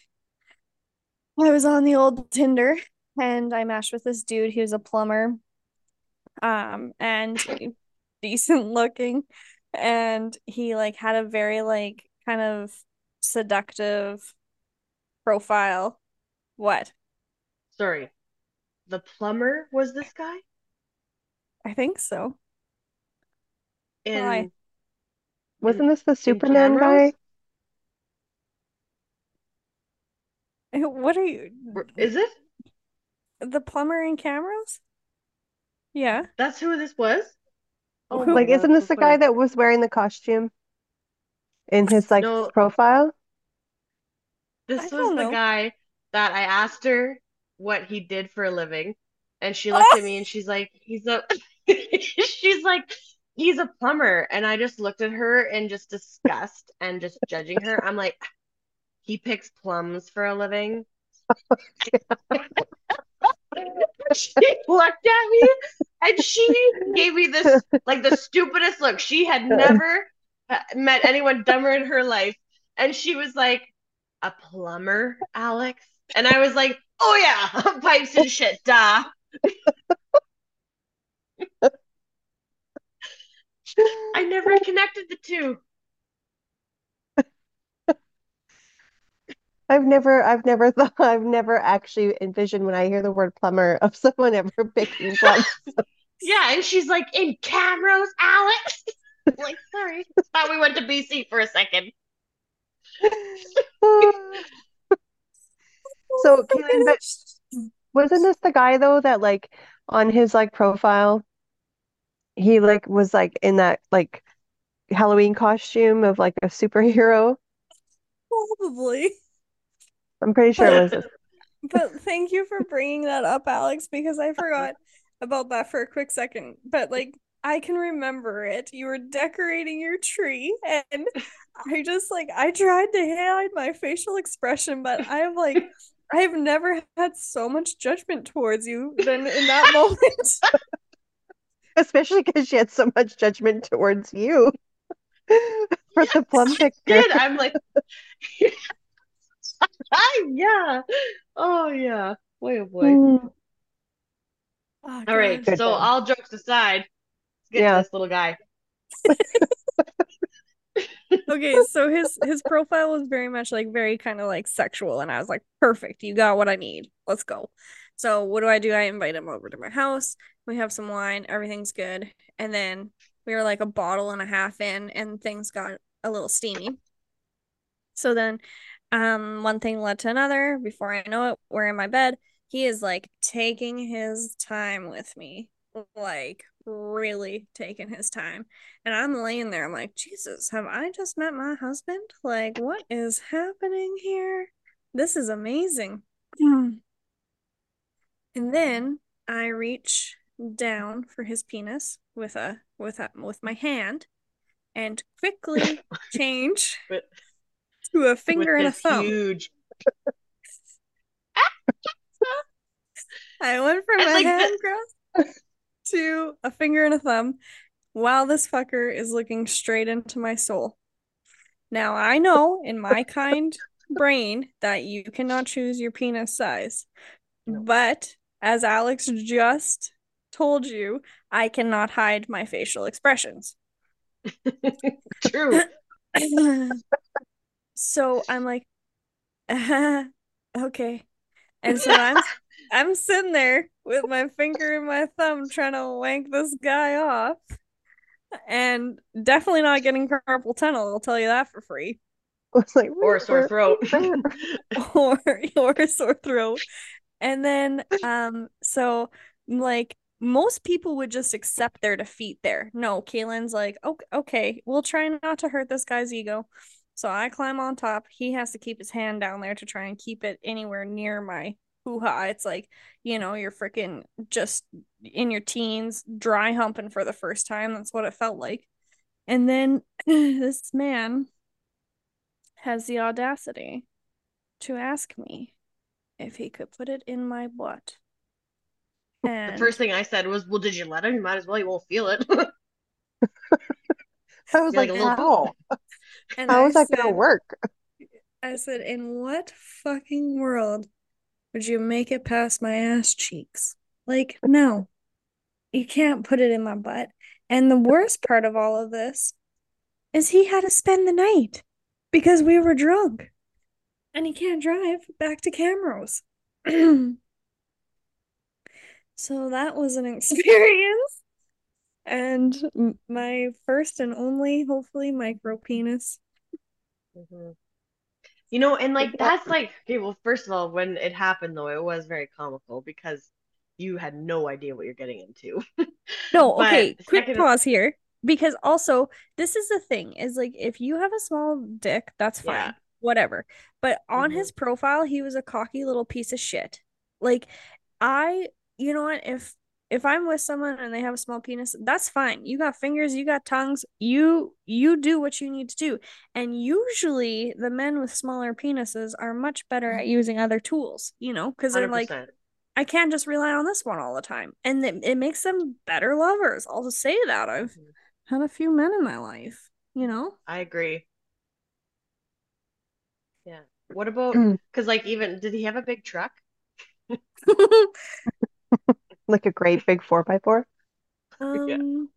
I was on the old Tinder and I matched with this dude. He was a plumber. Um, and decent looking. And he like had a very like kind of seductive profile. What? Sorry. The plumber was this guy I think so. Why? Wasn't this the Superman guy? What are you? Is it? The plumber in Camrose? Yeah. That's who this was? Oh Like, God, isn't this the guy that was wearing the costume in his like No, profile? this I was don't the guy that I asked her what he did for a living, and she looked at me and she's like, he's a she's like, he's a plumber. And I just looked at her in just disgust and just judging her. I'm like, he picks plums for a living. She looked at me and she gave me this like the stupidest look. She had never met anyone dumber in her life. And she was like, a plumber, Alex? And I was like, oh yeah, pipes and shit, duh. I never connected the two. I've never, I've never thought, I've never actually envisioned when I hear the word plumber of someone ever picking plums. Yeah, and she's like, in Camrose, Alex? I'm like, sorry. Thought we went to BC for a second. So, Kaylin, but wasn't this the guy though that like on his like profile, he like was like in that like Halloween costume of like a superhero? Probably. I'm pretty sure it was. But thank you for bringing that up, Alex, because I forgot about that for a quick second. But like, I can remember it. You were decorating your tree, and I just like I tried to hide my facial expression, but I'm like I've never had so much judgment towards you than in that moment. Especially because she had so much judgment towards you for the plum picker. Did I'm like, yeah. Oh yeah. Boy, oh boy. Mm, Oh, All right. Good So one. all jokes aside, let's get Yeah. to this little guy. Okay, so his his profile was very much like very kind of like sexual, and I was like, perfect, you got what I need. Let's go. So what do I do? I invite him over to my house. We have some wine, everything's good, and then we were like a bottle and a half in, and things got a little steamy. So then, um, one thing led to another. Before I know it, we're in my bed. He is like taking his time with me, like really taking his time. And I'm laying there, I'm like, Jesus, have I just met my husband? Like, what is happening here? This is amazing. Hmm. And then I reach down for his penis with a with a with my hand and quickly change With- to a finger and a thumb. huge. I went from And a like the- hand grasp to a finger and a thumb while this fucker is looking straight into my soul. Now, I know in my kind brain that you cannot choose your penis size, No. but as Alex just told you, I cannot hide my facial expressions. True. so I'm like, okay. And so I'm I'm sitting there with my finger and my thumb trying to wank this guy off. And definitely not getting carpal tunnel, I'll tell you that for free. It's like Or a sore throat. or or a sore throat. And then um so like most people would just accept their defeat there. No, Kaylin's like, okay, okay, we'll try not to hurt this guy's ego. So I climb on top. He has to keep his hand down there to try and keep it anywhere near my hoo ha. It's like, you know, you're freaking just in your teens, dry humping for the first time. That's what it felt like. And then this man has the audacity to ask me if he could put it in my butt. The first thing I said was, "Well, did you let him? You might as well. You won't feel it." I was Be like, like a little how? and How I is that gonna said- work? I said, in what fucking world would you make it past my ass cheeks? Like, no, you can't put it in my butt. And the worst part of all of this is he had to spend the night because we were drunk and he can't drive back to Camrose. so that was an experience. And my first and only, hopefully, micro penis. Mhm. You know, and like that's like okay, well, first of all, when it happened though, it was very comical because you had no idea what you're getting into. No, okay, quick second- pause here. Because also, this is the thing is like if you have a small dick, that's fine, Yeah. whatever. But on Mhm. his profile, he was a cocky little piece of shit. Like, I, you know what, if if I'm with someone and they have a small penis, that's fine. You got fingers, you got tongues, you you do what you need to do. And usually the men with smaller penises are much better at using other tools, you know, because they're like 100%. I can't just rely on this one all the time. And it, it makes them better lovers. I'll just say that. I've Mhm. had a few men in my life, you know? I agree. Yeah. What about Mm. because like even did he have a big truck? Like a great big four by four. um,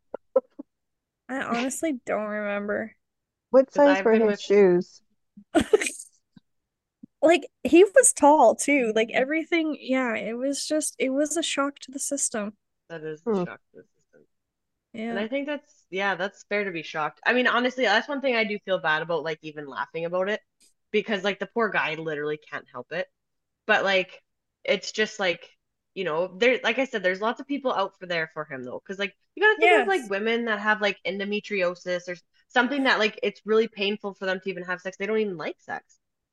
I honestly don't remember. What size were his with- shoes? Like he was tall too. Like everything, yeah, it was just it was a shock to the system. That is Hmm. the shock to the system. And I think that's yeah, that's fair to be shocked. I mean, honestly, that's one thing I do feel bad about, like even laughing about it, because like the poor guy literally can't help it. But like, it's just like, you know, there, like I said, there's lots of people out for there for him though, because like you gotta think of like women that have like endometriosis or something that like it's really painful for them to even have sex. They don't even like sex,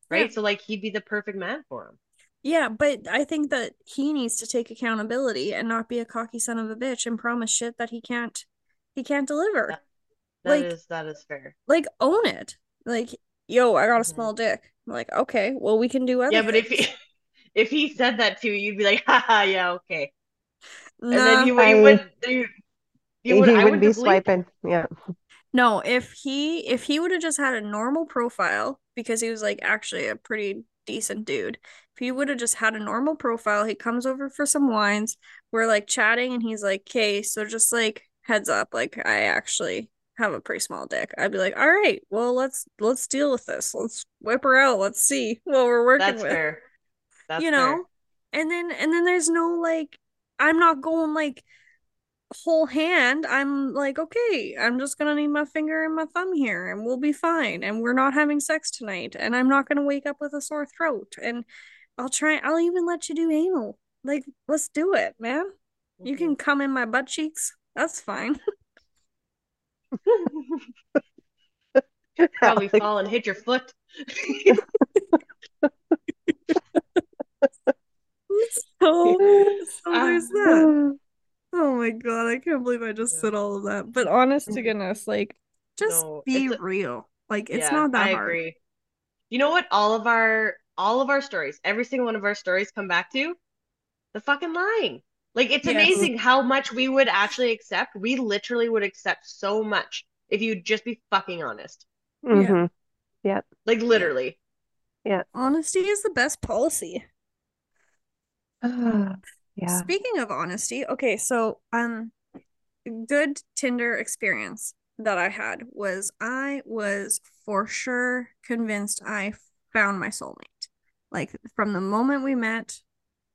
right? Yeah. So like he'd be the perfect man for him. Yeah, but I think that he needs to take accountability and not be a cocky son of a bitch and promise shit that he can't he can't deliver. That, that Like- is that is fair. Like own it. Like, yo, I got a Mhm. small dick. I'm like, okay, well we can do other Yeah, but if he if he said that to you, you'd be like, haha, yeah, okay. And then you, you I- would you, you he would I wouldn't would be delete swiping. Yeah. No, if he if he would have just had a normal profile because he was like actually a pretty decent dude. If he would have just had a normal profile, he comes over for some wines, we're like chatting and he's like, "Okay, so just like heads up, like I actually have a pretty small dick." I'd be like, "All right, well, let's let's deal with this. Let's whip her out. Let's see what we're working That's with." fair. That's you fair. know? And then and then there's no like I'm not going like whole hand. I'm like, okay, I'm just gonna need my finger and my thumb here and we'll be fine. And we're not having sex tonight. And I'm not gonna wake up with a sore throat. And I'll try I'll even let you do anal. Like, let's do it, man. You Mhm. can come in my butt cheeks. That's fine. probably fall and hit your foot. So, so there's Ah. that. Oh my God, I can't believe I just said all of that. But honest to Mhm. goodness, like, just No, be real. Like, it's Yeah, not that I hard. agree. You know what? All of our all of our stories, every single one of our stories come back to the fucking lying. Like it's Yes. amazing how much we would actually accept. We literally would accept so much if you'd just be fucking honest. hmm Like literally. Yeah. Honesty is the best policy. Yeah. Speaking of honesty, okay, so um good Tinder experience that I had was I was for sure convinced I found my soulmate. Like from the moment we met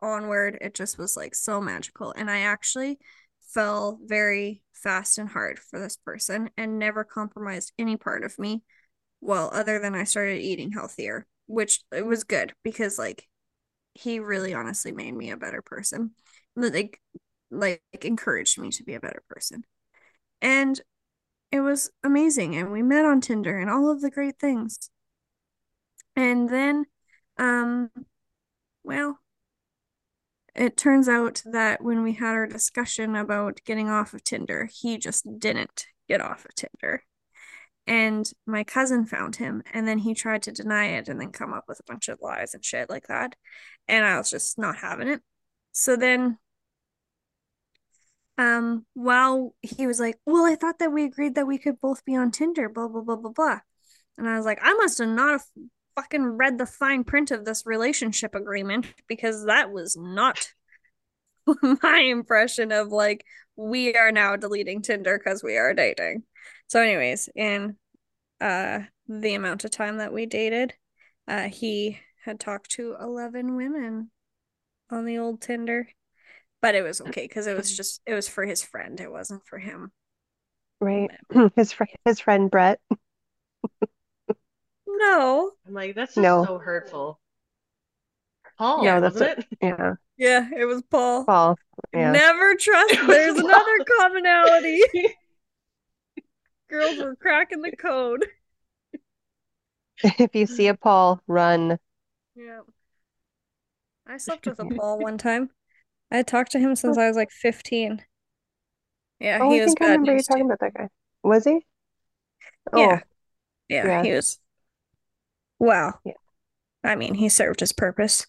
onward, it just was like so magical. And I actually fell very fast and hard for this person and never compromised any part of me. Well, other than I started eating healthier, which it was good because like he really honestly made me a better person. Like like encouraged me to be a better person. And it was amazing. And we met on Tinder and all of the great things. And then um well, it turns out that when we had our discussion about getting off of Tinder, he just didn't get off of Tinder. And my cousin found him, and then he tried to deny it and then come up with a bunch of lies and shit like that. And I was just not having it. So then, um, while he was like, Well, I thought that we agreed that we could both be on Tinder, blah, blah, blah, blah, blah. And I was like, I must have not have fucking read the fine print of this relationship agreement because that was not my impression of like we are now deleting Tinder because we are dating. So, anyways, in uh the amount of time that we dated, uh he had talked to 11 women on the old Tinder. But it was okay because it was just it was for his friend. It wasn't for him. Right. His fr his friend Brett. No. I'm like, that's just No. so hurtful. Paul, yeah, that's wasn't it? Yeah. Yeah, it was Paul. Paul. Yeah. Never trust. There's Paul. another commonality. Girls were cracking the code. If you see a Paul, run. Yeah. I slept with a Paul one time. I had talked to him since I was like 15. Yeah, Oh, he I was think I remember you news too. talking about that guy. Was he? Yeah. Oh, Yeah, Yeah. he was. Well, Yeah. I mean, he served his purpose,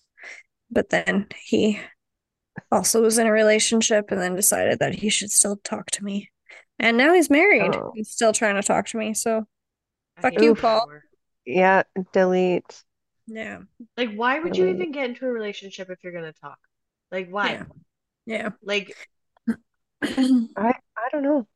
but then he also was in a relationship and then decided that he should still talk to me. And now he's married. Oh. He's still trying to talk to me. So, Fuck you, that Paul. yeah. Delete. yeah. Like, why would you even get into a relationship if you're gonna talk? Like, why? Yeah. Yeah. Like, I I don't know.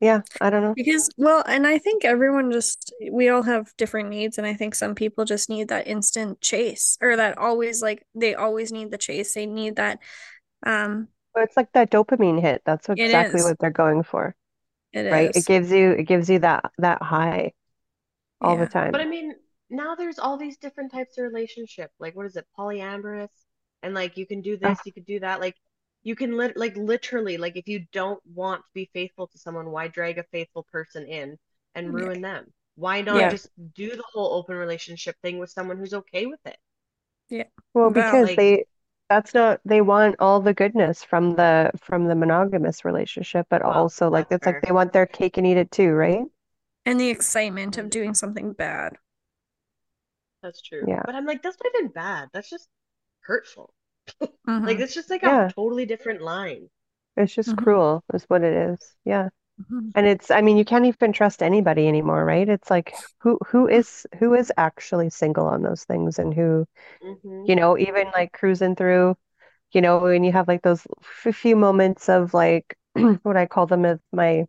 Yeah, I don't know. Because, well, and I think everyone just, we all have different needs. And I think some people just need that instant chase or that always like, they always need the chase. They need that, um, But it's like that dopamine hit. That's It exactly what they're going for, it right? It is. gives you it gives you that that high all the time. but I mean, now there's all these different types of relationship. Like, what is it? Polyamorous, and like you can do this, you can do that. Like, you can lit like literally, like if you don't want to be faithful to someone, why drag a faithful person in and Yeah. ruin them? Why not Yeah. just do the whole open relationship thing with someone who's okay with it? Yeah. Well, because like- they that's not they want all the goodness from the from the monogamous relationship, but Well, also like that's it's like they want their cake and eat it too, right? And the excitement of doing something bad. That's true. Yeah. But I'm like, that's not even bad. That's just hurtful. Like Mhm, it's just like Yeah. a totally different line. It's just Mhm. cruel, is what it is. Yeah. Mhm. And it's, I mean, you can't even trust anybody anymore, right? It's like who who is who is actually single on those things and who, hmm you know, even like cruising through, you know, when you have like those f few moments of like what I call them as my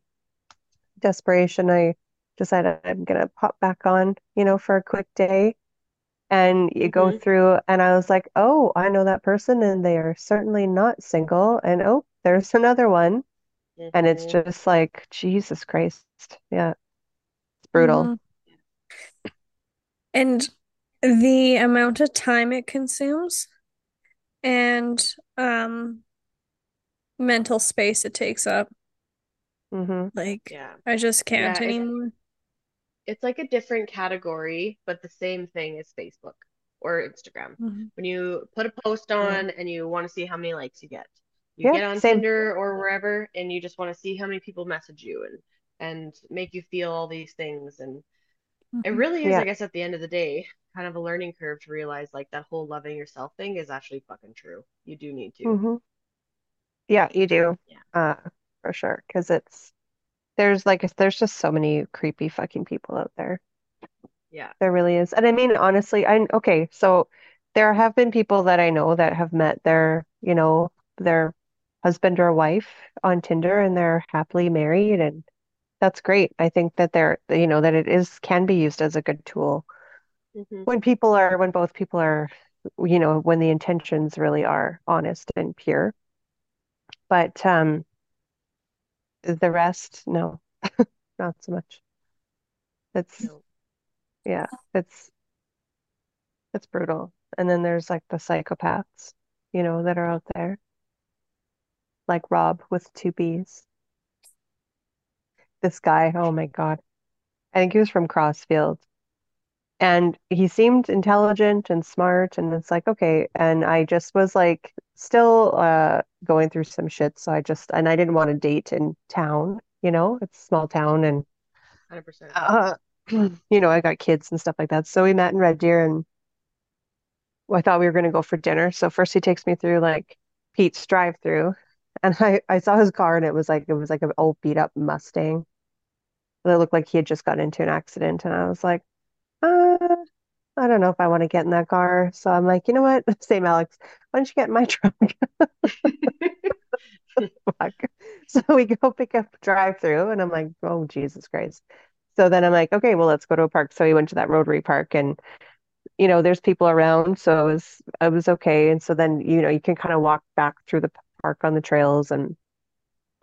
desperation, I decided I'm gonna pop back on, you know, for a quick day. And you go hmm through, and I was like, oh, I know that person, and they are certainly not single. And oh, there's another one. And it's hmm just like, Jesus Christ. Yeah, it's brutal. Mhm. And the amount of time it consumes and um mental space it takes up, hmm like Yeah. I just can't Yeah, anymore. it's like a different category, but the same thing as Facebook or Instagram. Mhm. When you put a post Yeah. on and you want to see how many likes you get. You Yeah, get on same. Tinder or wherever and you just want to see how many people message you and and make you feel all these things and it Mhm. really is, Yeah. I guess, at the end of the day, kind of a learning curve to realize like that whole loving yourself thing is actually fucking true. You do need to. hmm Yeah, you do. Yeah. Uh, for sure. Because it's, there's like, there's just so many creepy fucking people out there. Yeah. There really is. And I mean, honestly, I, okay, so there have been people that I know that have met their, you know, their husband or wife on Tinder and they're happily married and that's great. I think that they're, you know, that it is, can be used as a good tool hmm when people are, when both people are, you know, when the intentions really are honest and pure. But um, the rest, no, not so much. It's, No. yeah, it's, it's brutal. And then there's like the psychopaths, you know, that are out there, like Rob with two B's. This guy, oh my God. I think he was from Crossfield. And he seemed intelligent and smart, and it's like, okay. And I just was like still uh going through some shit. So I just and I didn't want to date in town, you know, it's a small town and 100%. uh you know, I got kids and stuff like that. So we met in Red Deer and I thought we were gonna go for dinner. So first he takes me through like Pete's drive-through and I, I saw his car and it was like it was like an old beat up Mustang that looked like he had just got into an accident and I was like, uh I don't know if I want to get in that car. So I'm like, you know what? Same Alex, why don't you get in my truck? Fuck. So we go pick up drive through and I'm like, oh Jesus Christ. So then I'm like, okay, well let's go to a park. So we went to that Rotary Park and you know, there's people around, so it was it was okay. And so then, you know, you can kind of walk back through the park on the trails and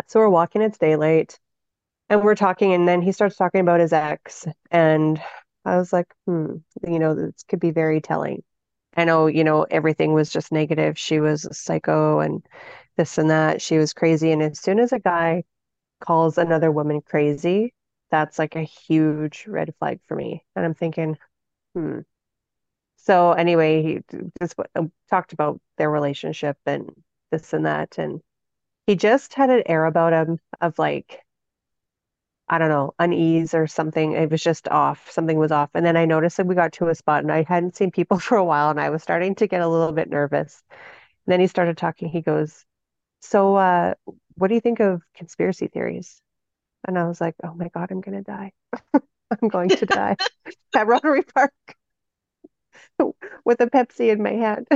so we're walking, it's daylight, and we're talking, and then he starts talking about his ex, and I was like, hmm, you know, this could be very telling. I know, you know, everything was just negative. She was a psycho and this and that. She was crazy. And as soon as a guy calls another woman crazy, that's like a huge red flag for me. And I'm thinking, hmm. So anyway, he just talked about their relationship and this and that. And he just had an air about him of like, I don't know, unease or something. It was just off. Something was off. And then I noticed that we got to a spot and I hadn't seen people for a while and I was starting to get a little bit nervous. And then he started talking. He goes, So, uh, what do you think of conspiracy theories? And I was like, Oh my God, I'm gonna die. I'm going to die at Rotary Park with a Pepsi in my hand.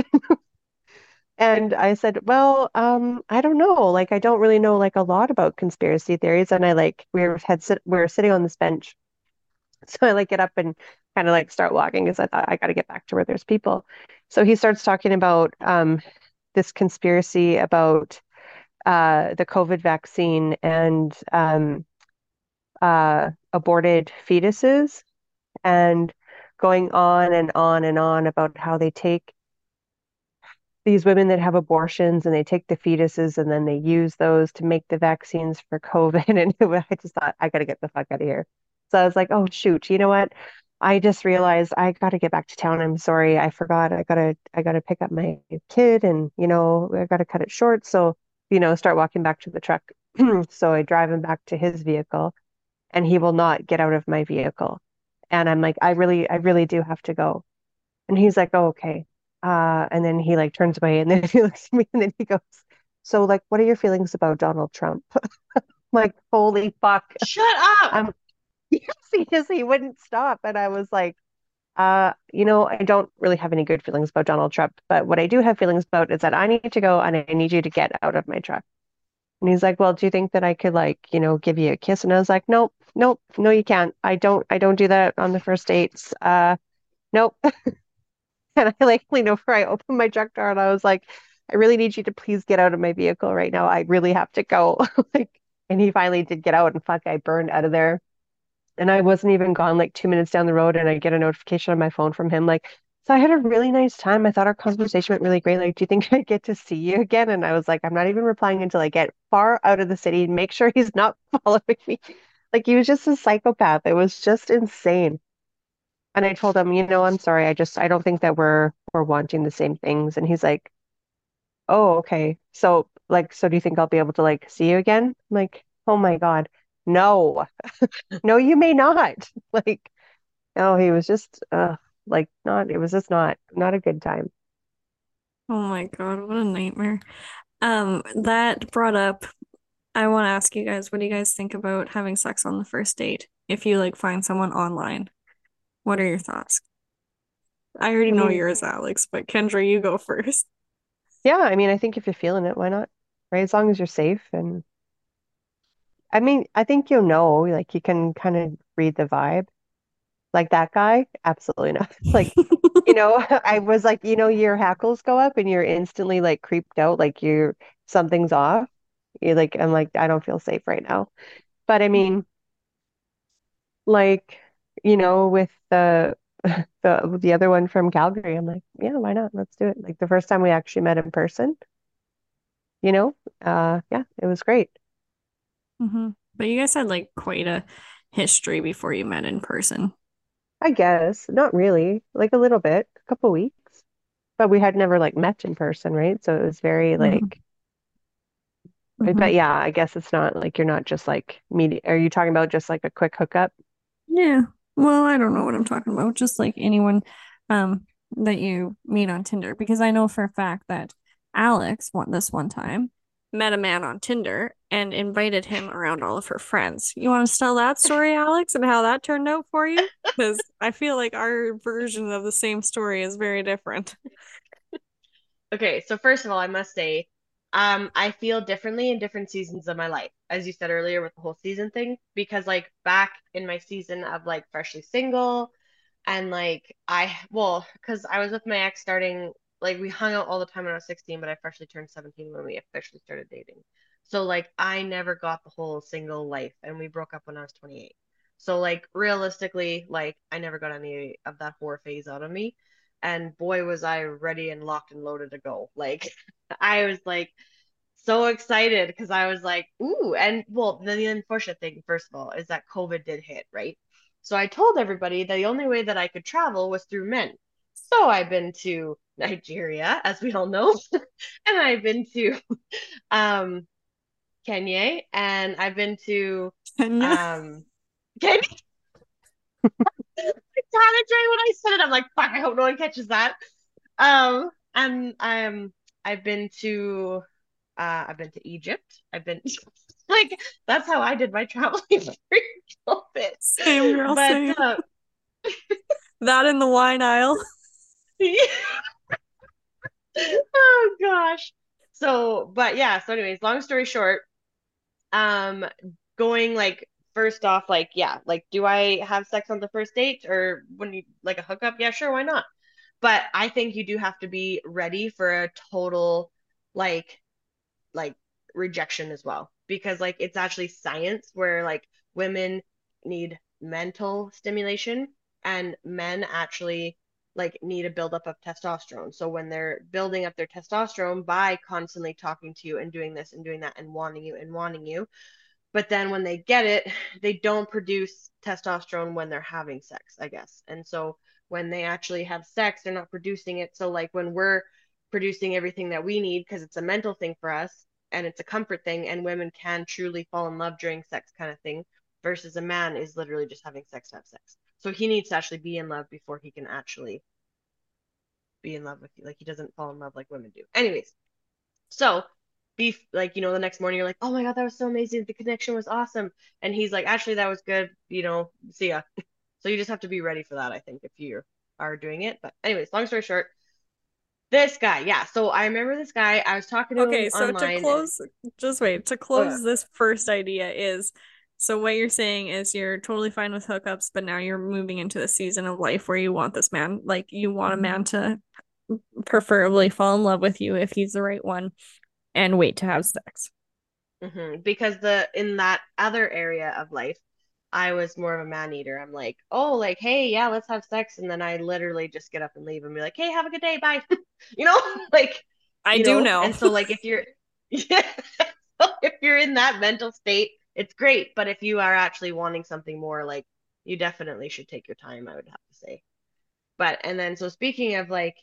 And I said, well, um, I don't know. Like, I don't really know like a lot about conspiracy theories. And I like we had sit we were sitting on this bench. So I like get up and kind of like start walking because I thought I got to get back to where there's people. So he starts talking about um this conspiracy about uh the COVID vaccine and um uh aborted fetuses and going on and on and on about how they take these women that have abortions and they take the fetuses and then they use those to make the vaccines for COVID. And I just thought, I got to get the fuck out of here. So I was like, oh, shoot, you know what? I just realized I got to get back to town. I'm sorry. I forgot. I gotta I gotta pick up my kid and, you know, I gotta cut it short. So, you know, start walking back to the truck. So I drive him back to his vehicle and he will not get out of my vehicle. And I'm like, I really, I really do have to go. And he's like, oh, okay. Uh, and then he like turns away and then he looks at me and then he goes, so like, what are your feelings about Donald Trump? like, holy fuck. Shut up. Um, yes, he just he wouldn't stop. And I was like, uh, you know, I don't really have any good feelings about Donald Trump, but what I do have feelings about is that I need to go and I need you to get out of my truck. And he's like, well, do you think that I could like, you know, give you a kiss? And I was like, nope, nope, no, you can't. I don't, I don't do that on the first dates. Uh, nope. And I like leaned over, I opened my truck door and I was like, I really need you to please get out of my vehicle right now. I really have to go. Like, and he finally did get out and fuck, I burned out of there. And I wasn't even gone like two minutes down the road and I get a notification on my phone from him like, so I had a really nice time. I thought our conversation went really great. Like, do you think I get to see you again? And I was like, I'm not even replying until I get far out of the city and make sure he's not following me. Like he was just a psychopath. It was just insane. And I told him, you know, I'm sorry. I just I don't think that we're we're wanting the same things. And he's like, Oh, okay. So like, so do you think I'll be able to like see you again? I'm like, oh my God. No. No, you may not. Like, no, he was just uh like not it was just not not a good time. Oh my God, what a nightmare. Um, that brought up, I want to ask you guys, what do you guys think about having sex on the first date? If you like find someone online, what are your thoughts? I already know yours, Alex, but Kendra, you go first. yeah, I mean, I think if you're feeling it, why not? Right? As long as you're safe and I mean, I think you'll know, like you can kind of read the vibe. Like that guy, absolutely not. Like, you know, I was like, you know, your hackles go up and you're instantly like creeped out, like you're something's off. You're like, I'm like, I don't feel safe right now. But I mean, like, you know, with the the the other one from Calgary, I'm like, yeah, why not? Let's do it. Like the first time we actually met in person, you know, uh, yeah, it was great. hmm But you guys had like quite a history before you met in person. I guess not really, like a little bit, a couple weeks, but we had never like met in person, right? So it was very hmm like, hmm but yeah, I guess it's not like you're not just like meeting. Are you talking about just like a quick hookup? Yeah. Well, I don't know what I'm talking about. Just like anyone um that you meet on Tinder, because I know for a fact that Alex one this one time met a man on Tinder and invited him around all of her friends. You want to tell that story, Alex, and how that turned out for you? Because I feel like our version of the same story is very different. Okay, so first of all, I must say, um, I feel differently in different seasons of my life, as you said earlier with the whole season thing, because like back in my season of like freshly single and like I, well, because I was with my ex starting, like we hung out all the time when I was 16, but I freshly turned 17 when we officially started dating. So like I never got the whole single life and we broke up when I was 28. So like realistically, like I never got any of that horror phase out of me. And boy, was I ready and locked and loaded to go. Like I was like so excited because I was like, ooh, and well, the, the unfortunate thing, first of all, is that COVID did hit, right? So I told everybody that the only way that I could travel was through men. So I've been to Nigeria, as we all know, and I've been to um Kenya, and I've been to Kenya. um Kenya. Panicked when I said it. I'm like, fuck, I hope no one catches that. Um, and um, I've been to uh, I've been to Egypt. I've been like that's how I did my traveling for COVID. Same girl, But same. uh, That in the wine aisle. oh gosh. So, but yeah. So, anyways, long story short, um, going like first off, like yeah, like do I have sex on the first date or when you like a hookup? Yeah, sure, why not? But I think you do have to be ready for a total like like rejection as well because like it's actually science where like women need mental stimulation and men actually like need a buildup of testosterone. So when they're building up their testosterone by constantly talking to you and doing this and doing that and wanting you and wanting you, but then when they get it, they don't produce testosterone when they're having sex, I guess. And so when they actually have sex, they're not producing it. So like when we're producing everything that we need because it's a mental thing for us and it's a comfort thing and women can truly fall in love during sex kind of thing versus a man is literally just having sex to have sex. So he needs to actually be in love before he can actually be in love with you. Like he doesn't fall in love like women do. Anyways, so be like, you know, the next morning you're like, oh my God, that was so amazing. The connection was awesome. And he's like, actually, that was good. You know, see ya. so you just have to be ready for that, I think, if you are doing it. But anyways, long story short, this guy, yeah. So I remember this guy. I was talking to okay, so to close, just wait. To close this first idea is so what you're saying is you're totally fine with hookups, but now you're moving into the season of life where you want this man, like you want a man mm-hmm. to preferably fall in love with you if he's the right one, and wait to have sex. Mm-hmm. Because the in that other area of life, I was more of a man eater. I'm like, oh, like, hey, yeah, let's have sex, and then I literally just get up and leave and be like, hey, have a good day, bye. you know, like I do know? know. And so, like, if you're, yeah, if you're in that mental state, it's great. But if you are actually wanting something more, like, you definitely should take your time. I would have to say. But and then, so speaking of like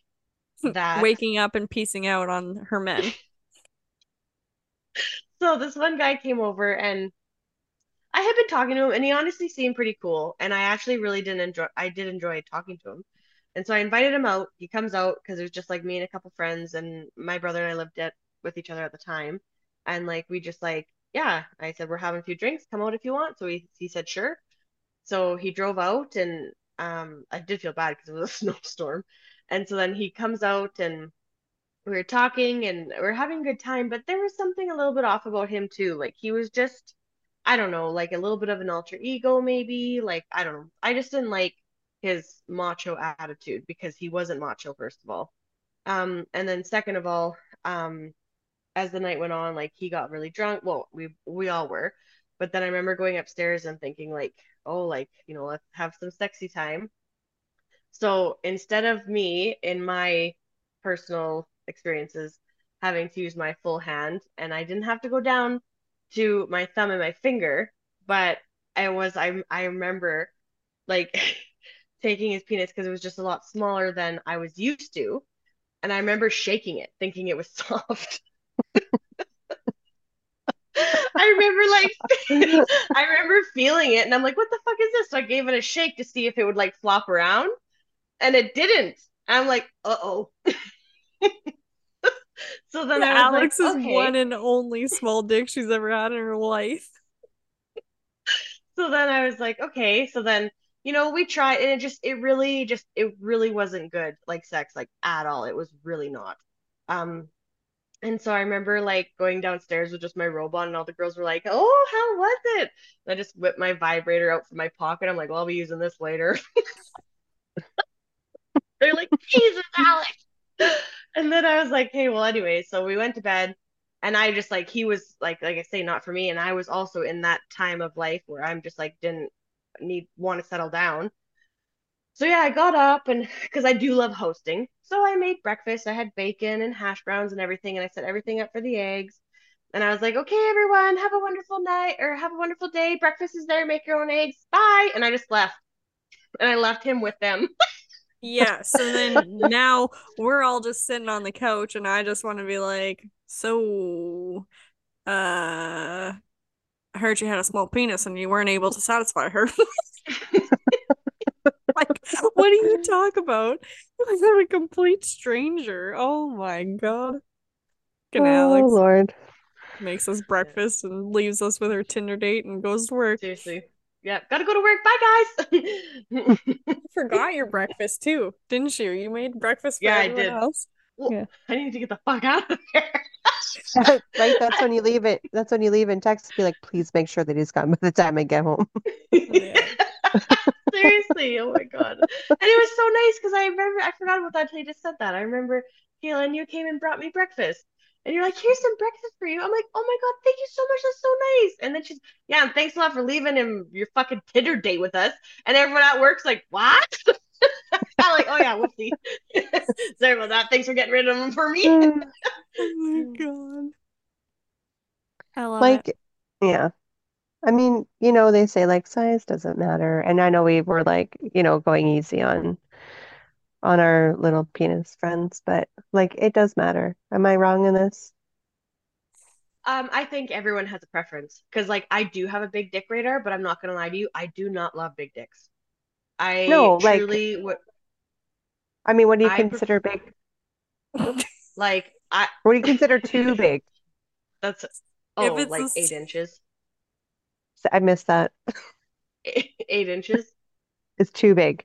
that, Waking up and piecing out on her men. so this one guy came over and I had been talking to him and he honestly seemed pretty cool. And I actually really didn't enjoy I did enjoy talking to him. And so I invited him out. He comes out because it was just like me and a couple friends and my brother and I lived at with each other at the time. And like we just like, yeah, I said we're having a few drinks, come out if you want. So he he said sure. So he drove out and um I did feel bad because it was a snowstorm. And so then he comes out and we were talking and we are having a good time, but there was something a little bit off about him too. Like he was just I don't know, like a little bit of an alter ego, maybe. Like, I don't know. I just didn't like his macho attitude because he wasn't macho, first of all. Um, and then second of all, um, as the night went on, like he got really drunk. Well, we we all were. But then I remember going upstairs and thinking like, oh, like, you know, let's have some sexy time. So instead of me in my personal experiences having to use my full hand, and I didn't have to go down to my thumb and my finger, but I was I I remember like taking his penis because it was just a lot smaller than I was used to, and I remember shaking it, thinking it was soft. I remember like I remember feeling it and I'm like, what the fuck is this? So I gave it a shake to see if it would like flop around. And it didn't. I'm like, uh oh. So then Yeah, I was Alex like, is okay. one and only small dick she's ever had in her life. So then I was like, okay. So then, you know, we tried and it just it really just it really wasn't good like sex like at all. It was really not. Um and so I remember like going downstairs with just my robe on and all the girls were like, "Oh, how was it?" And I just whipped my vibrator out from my pocket. I'm like, "Well, I'll be using this later." They're like, "Jesus, Alex." And then I was like, "Hey, well, anyway." So we went to bed, and I just like he was like like I say, not for me. And I was also in that time of life where I'm just like didn't need want to settle down. So yeah, I got up and because I do love hosting. So I made breakfast. I had bacon and hash browns and everything, and I set everything up for the eggs. And I was like, okay, everyone, have a wonderful night or have a wonderful day. Breakfast is there. Make your own eggs. Bye. And I just left. And I left him with them. Yeah, so then now we're all just sitting on the couch and I just want to be like, so uh I heard you had a small penis and you weren't able to satisfy her. like, what do you talk about? Like I'm a complete stranger. Oh my god. Fucking Oh Alex Lord. makes us breakfast and leaves us with her Tinder date and goes to work. Seriously. Yeah, gotta go to work. Bye, guys. You forgot your breakfast too, didn't you? You made breakfast for Yeah, I did. else. Well, Yeah. I need to get the fuck out of here. Right, that's when you leave it. That's when you leave and text, be like, please make sure that he's gone by the time I get home. Yeah. Seriously, oh my god. And it was so nice because I remember I forgot about that until you just said that. I remember Kaylin, you came and brought me breakfast. And you're like, here's some breakfast for you. I'm like, oh my god, thank you so much. That's so nice. And then she's, yeah, and thanks a lot for leaving him your fucking Tinder date with us. And everyone at work's like, what? I'm like, oh yeah, whoopsie. Sorry about that. Thanks for getting rid of him for me. Oh, oh my god. I love it. Like, yeah. I mean, you know, they say like size doesn't matter. And I know we were like, you know, going easy on on our little penis friends, but like it does matter. Am I wrong in this? Um, I think everyone has a preference because, like, I do have a big dick radar, but I'm not gonna lie to you, I do not love big dicks. I No, like truly would. I mean, what do you I pref consider big? like I. What do you consider too big? That's oh, it's a like eight inches. I missed that. Eight inches. It's too big.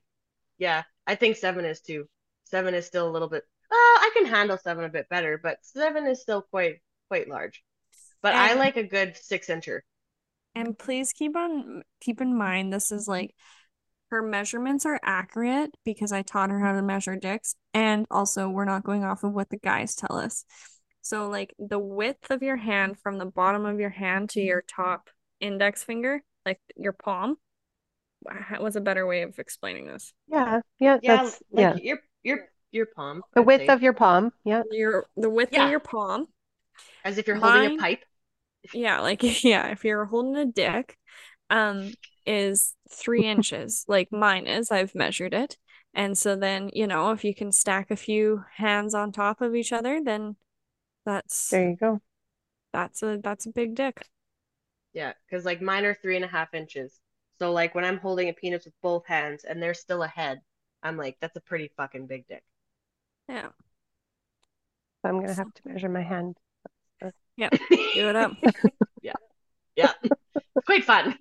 Yeah, I think seven is too. Seven is still a little bit. Well, I can handle seven a bit better, but seven is still quite quite large. But I like a good six incher. and please keep on keep in mind this is like her measurements are accurate because I taught her how to measure dicks and also we're not going off of what the guys tell us. So like the width of your hand from the bottom of your hand to your top index finger, like your palm, wha- was a better way of explaining this. Yeah, yeah, Yeah, that's like yeah. your your your palm, The I'd width say. of your palm. Yeah. Your the width of your palm. as if you're holding a pipe. yeah, like yeah, if you're holding a dick, um, is three inches, like mine is. I've measured it. And so then, you know, if you can stack a few hands on top of each other, then that's There you go. that's a that's a big dick. Yeah, because like mine are three and a half inches. So like when I'm holding a penis with both hands and there's still a head, I'm like, that's a pretty fucking big dick. Yeah. So I'm gonna have to measure my hand. Yeah. Do it up. Yeah, yeah. Quite fun,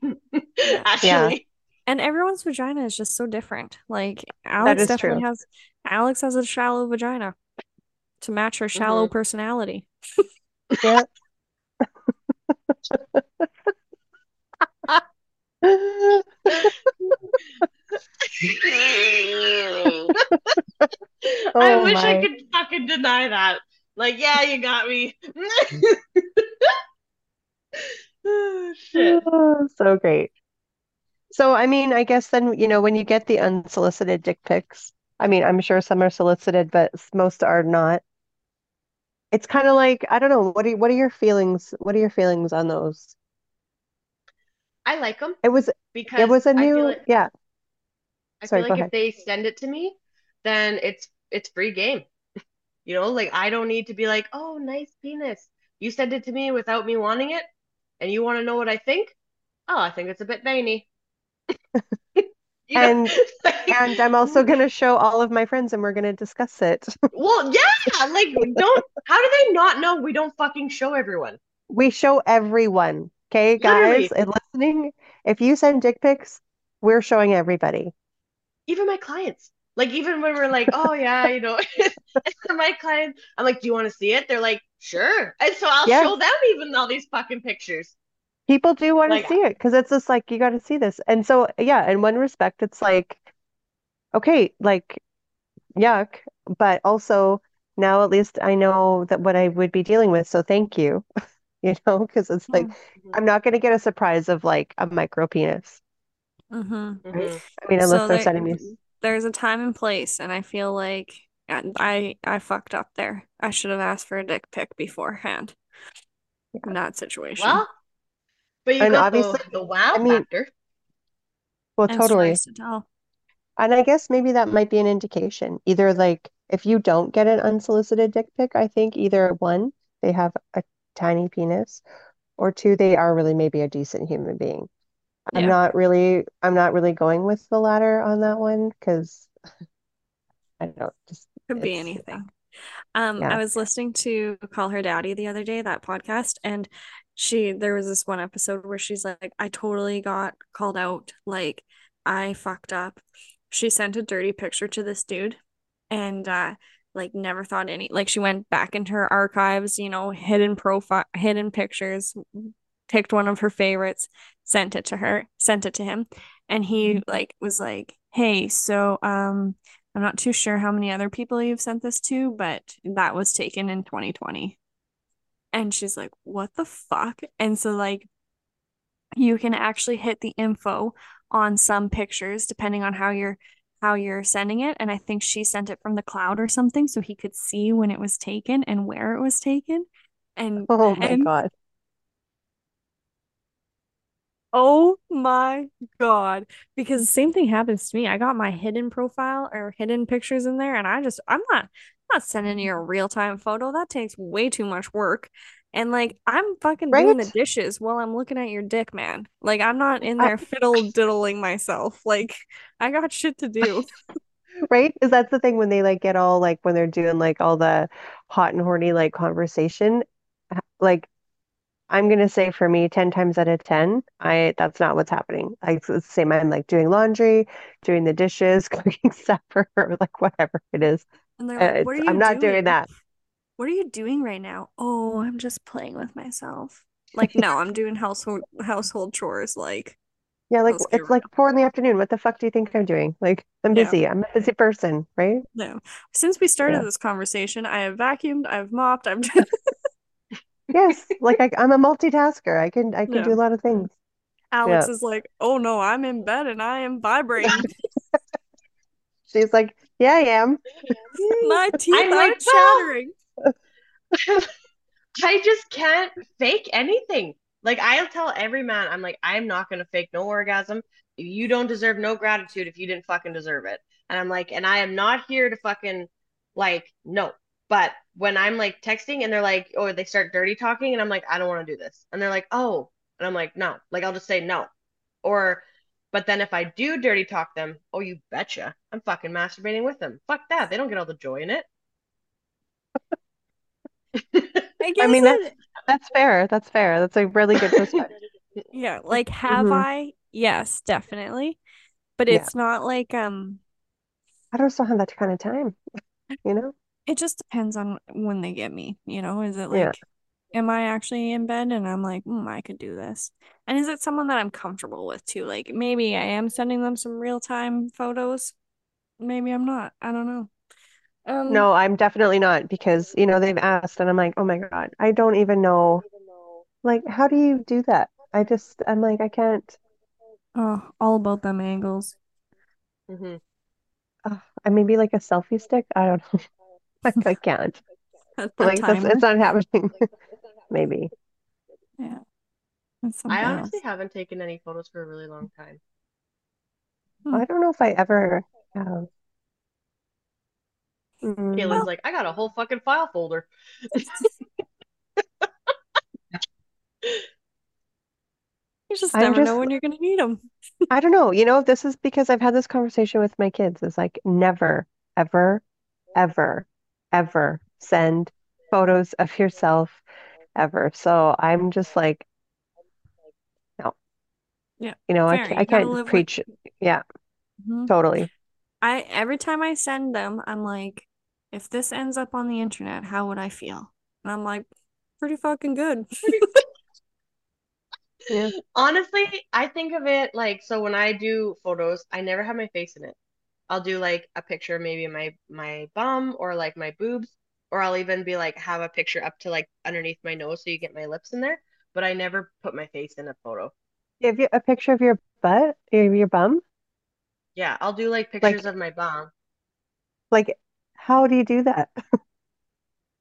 Yeah. Yeah, actually. And everyone's vagina is just so different. Like Alex definitely true. has Alex has a shallow vagina to match her shallow hmm personality. Yeah. I Oh wish I my. could fucking deny that. Like, yeah, you got me. Oh, shit. Oh, so great. So, I mean, I guess then, you know, when you get the unsolicited dick pics, I mean, I'm sure some are solicited, but most are not. It's kind of like, I don't know, what are what are your feelings? What are your feelings on those? I like them It was because it was a new, like yeah. I feel Sorry, go like if ahead. they send it to me, then it's it's free game. You know, like I don't need to be like, oh, nice penis. You sent it to me without me wanting it, and you want to know what I think? Oh, I think it's a bit veiny. And and I'm also going to show all of my friends and we're going to discuss it. well, yeah, like don't. How do they not know we don't fucking show everyone? We show everyone, okay, guys, Literally, and listening, if you send dick pics, we're showing everybody. even my clients. Like even when we're like, oh yeah, you know, my clients, I'm like, do you want to see it? They're like, sure. And so I'll Yeah. show them even all these fucking pictures. People do want to Like, see it because it's just like you got to see this. And so, yeah, in one respect, it's like, okay, like yuck, but also now at least I know that what I would be dealing with. So thank you, you know, because it's like Mm. mhm, I'm not going to get a surprise of like a micro penis, Mm-hmm. right? mhm. I mean, unless So they're sending me. there's a time and place, and I feel like I I fucked up there. I should have asked for a dick pic beforehand in that situation. Well, but you And got obviously, the the wow I mean, factor. well, And totally. to. And I guess maybe that might be an indication. Either like if you don't get an unsolicited dick pic, I think either one, they have a tiny penis, or two, they are really maybe a decent human being. I'm not really, I'm not really going with the latter on that one because I don't just could be anything. Um, I was listening to Call Her Daddy the other day, that podcast, and she there was this one episode where she's like, I totally got called out, like I fucked up. She sent a dirty picture to this dude and uh like never thought any like she went back into her archives, you know, hidden profile hidden pictures, picked one of her favorites, sent it to her, sent it to him, and he like was like, "Hey, so um I'm not too sure how many other people you've sent this to, but that was taken in 2020." And she's like, "What the fuck?" And so like you can actually hit the info on some pictures depending on how you're how you're sending it. And I think she sent it from the cloud or something so he could see when it was taken and where it was taken. And Oh my and God. Oh my God. Because the same thing happens to me. I got my hidden profile or hidden pictures in there, and I just, I'm not, I'm not sending you a real-time photo. That takes way too much work. And like, I'm fucking doing the dishes while I'm looking at your dick, man. Like, I'm not in I, there fiddle diddling myself. Like, I got shit to do. right? Is that's the thing when they like get all like when they're doing like all the hot and horny like conversation, like I'm gonna say for me, 10 times out of 10, I that's not what's happening. Like it's the same, I'm like doing laundry, doing the dishes, cooking supper, or like whatever it is. And they're Uh, like, what are you I'm not doing doing? that. What are you doing right now? Oh, I'm just playing with myself. Like, no, I'm doing household household chores. Like, Yeah, like let's it's like real. four in the afternoon. What the fuck do you think I'm doing? Like I'm Yeah. busy. I'm a busy person, right? No. Since we started Yeah. this conversation, I have vacuumed, I've mopped, I've Yes, like I, I'm a multitasker. I can I can do a lot of things. Alex Yeah. is like, oh no, I'm in bed and I am vibrating. She's like, yeah, I am. My teeth I'm are like, chattering. I just can't fake anything. Like I'll tell every man, I'm like, I'm not gonna fake no orgasm. You don't deserve no gratitude if you didn't fucking deserve it. And I'm like, and I am not here to fucking like no. But when I'm like texting and they're like, or they start dirty talking, and I'm like, I don't want to do this. And they're like, oh, and I'm like, no. Like I'll just say no. Or, but then if I do dirty talk them, oh, you betcha, I'm fucking masturbating with them. Fuck that. They don't get all the joy in it. I I mean, that's that's fair. That's fair. That's a really good perspective. yeah, like have hmm I? Yes, definitely. But Yeah. it's not like um I don't still have that kind of time, you know? it just depends on when they get me, you know? Is it Yeah. like am I actually in bed and I'm like, mm, I could do this? And is it someone that I'm comfortable with too? Like maybe I am sending them some real-time photos. Maybe I'm not. I don't know. Um, No, I'm definitely not because, you know, they've asked and I'm like, oh my God, I don't even know. Like, how do you do that? I just, I'm like, I can't. oh, all about them angles. hmm Uh, I maybe like a selfie stick. I don't know. Like, I can't. A, a Like, that's timer. it's not happening. Maybe. Yeah, that's I something honestly else. haven't taken any photos for a really long time. Hmm. I don't know if I ever have. Mm, Kaylin's Well, like, I got a whole fucking file folder. you just I'm never know when you're gonna need them. I don't know. You know, this is because I've had this conversation with my kids. It's like never, ever, ever, ever send photos of yourself ever. So I'm just like, no, Yeah, you know, I fair. can't, I can't live with. preach. Yeah, Mhm. totally. I every time I send them, I'm like, if this ends up on the internet, how would I feel? And I'm like, pretty fucking good. Yeah. Honestly, I think of it like so when I do photos, I never have my face in it. I'll do like a picture maybe my my bum or like my boobs, or I'll even be like have a picture up to like underneath my nose so you get my lips in there, but I never put my face in a photo. Give you a picture of your butt, your, your bum. Yeah, I'll do like Like, pictures of my bum. like, how do you do that?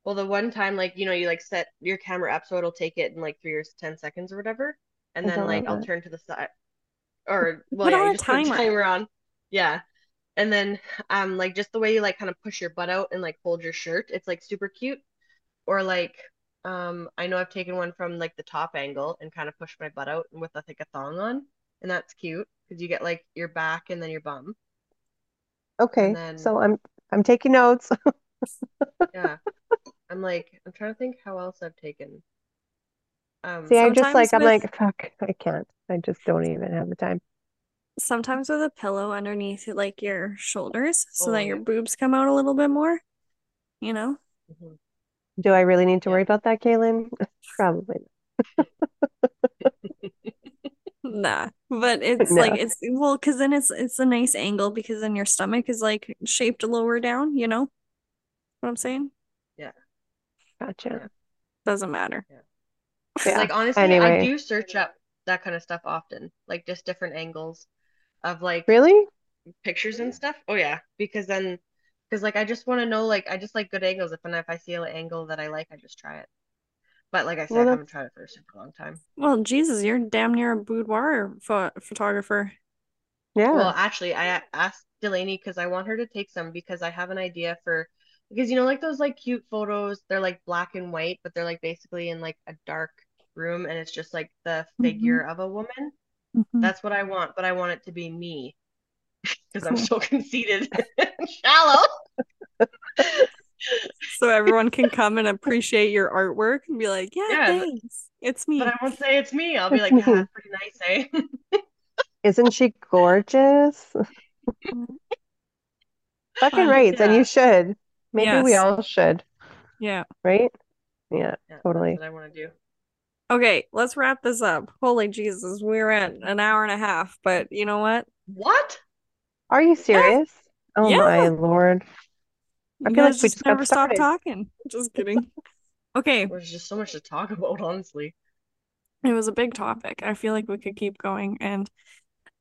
Well, the one time like you know you like set your camera up so it'll take it in like three or 10 seconds or whatever, and then like I'll turn to the side or well Put yeah, on you just put a timer. timer on. Yeah. And then um like just the way you like kind of push your butt out and like hold your shirt, it's like super cute. Or like um I know I've taken one from like the top angle and kind of pushed my butt out with I think a thong on, and that's cute because you get like your back and then your bum. Okay, then so I'm I'm taking notes. yeah, I'm like I'm trying to think how else I've taken. Um See, I just Sometimes like I'm with like, fuck, I can't. I just don't even have the time. sometimes with a pillow underneath like your shoulders so that oh your boobs come out a little bit more, you know? hmm Do I really need to Yeah. worry about that, Kaylin? Probably Nah. But it's like it's well, because then it's it's a nice angle because then your stomach is like shaped lower down, you know what I'm saying? Yeah. Gotcha. Yeah. Doesn't matter. Yeah. Yeah. Like honestly, I do search up that kind of stuff often, like just different angles of like really? pictures and stuff. Oh yeah, because then, because like I just want to know, like I just like good angles. If and if I see an angle that I like, I just try it. But like I said, Well, I haven't tried it for a super long time. Well, Jesus, you're damn near a boudoir pho photographer. yeah. Well, actually, I asked Delaney because I want her to take some because I have an idea for because you know like those like cute photos, they're like black and white, but they're like basically in like a dark room and it's just like the figure of a woman. Mhm. That's what I want, but I want it to be me because I'm so conceited and shallow. So everyone can come and appreciate your artwork and be like, yeah, Yeah, but- thanks. It's me. But I won't say it's me. I'll be like, yeah, that's pretty nice, eh? Isn't she gorgeous? Fucking Fun. right. And you should. Maybe we all should, Yeah. right? Yeah, Yeah, totally. That's what I want to do. Okay, let's wrap this up. Holy Jesus, we're at an hour and a half, but you know what? What? Are you serious? Oh Yeah. my Lord. I You feel like we just just never stop talking. Just kidding. Okay, There's just so much to talk about, honestly. it was a big topic. I feel like we could keep going and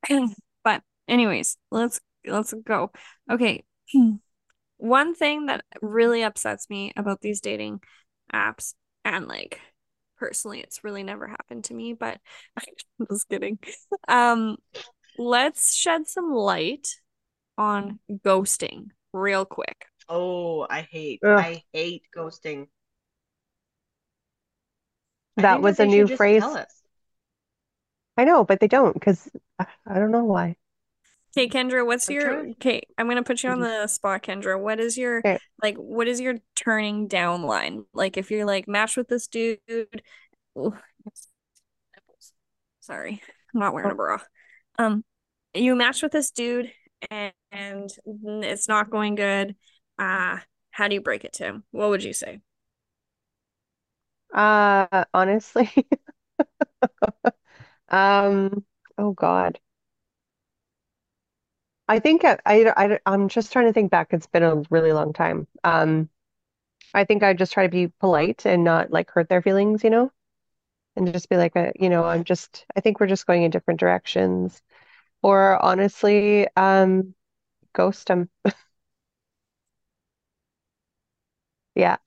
but anyways, let's let's go. Okay. One thing that really upsets me about these dating apps and like personally it's really never happened to me, but I'm just kidding. Um let's shed some light on ghosting real quick. Oh, I hate, Ugh. I hate ghosting. I That think was a they new just phrase. tell us. I know, but they don't because I I don't know why. Okay, Kendra, what's I'm your trying. okay? I'm gonna put you on the spot, Kendra. What is your Okay. like? What is your turning down line? Like, if you're like matched with this dude, Ooh, nipples. Sorry, I'm not wearing a bra. Um, you match with this dude and, and it's not going good. Uh, how do you break it to him? What would you say? Uh, honestly, um, oh God. I think I, I, I, I'm just trying to think back. It's been a really long time. Um, I think I just try to be polite and not like hurt their feelings, you know, and just be like, uh, you know, I'm just, I think we're just going in different directions. Or honestly, um, ghost them. Yeah.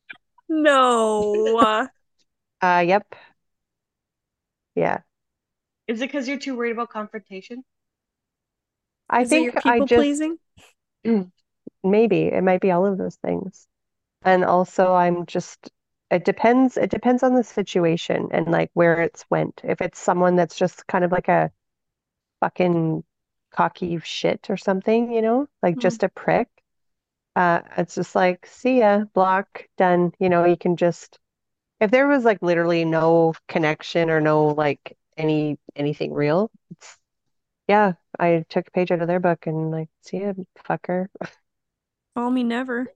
No. Uh, yep. Yeah. Is it because you're too worried about confrontation? I Is think I just pleasing? maybe it might be all of those things. And also I'm just it depends it depends on the situation and like where it's went. If it's someone that's just kind of like a fucking cocky shit or something, you know, like Mhm. just a prick, uh, it's just like, see ya, block, done. You know, you can just if there was like literally no connection or no like any anything real, it's yeah, I took a page out of their book and like, see ya, fucker. Call me never.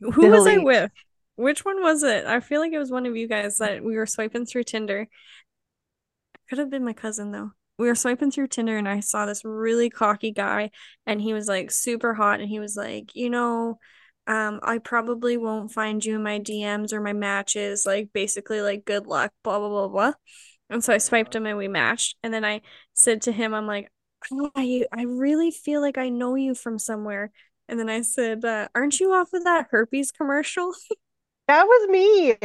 Who was I with? Which one was it? I feel like it was one of you guys that we were swiping through Tinder. Could have been my cousin though. We were swiping through Tinder and I saw this really cocky guy and he was like super hot and he was like, you know, um, I probably won't find you in my DMs or my matches, like basically like good luck, blah blah blah blah. And so I swiped him and we matched. And then I said to him, I'm like, I I really feel like I know you from somewhere. And then I said, uh, aren't you off of that herpes commercial? That was me.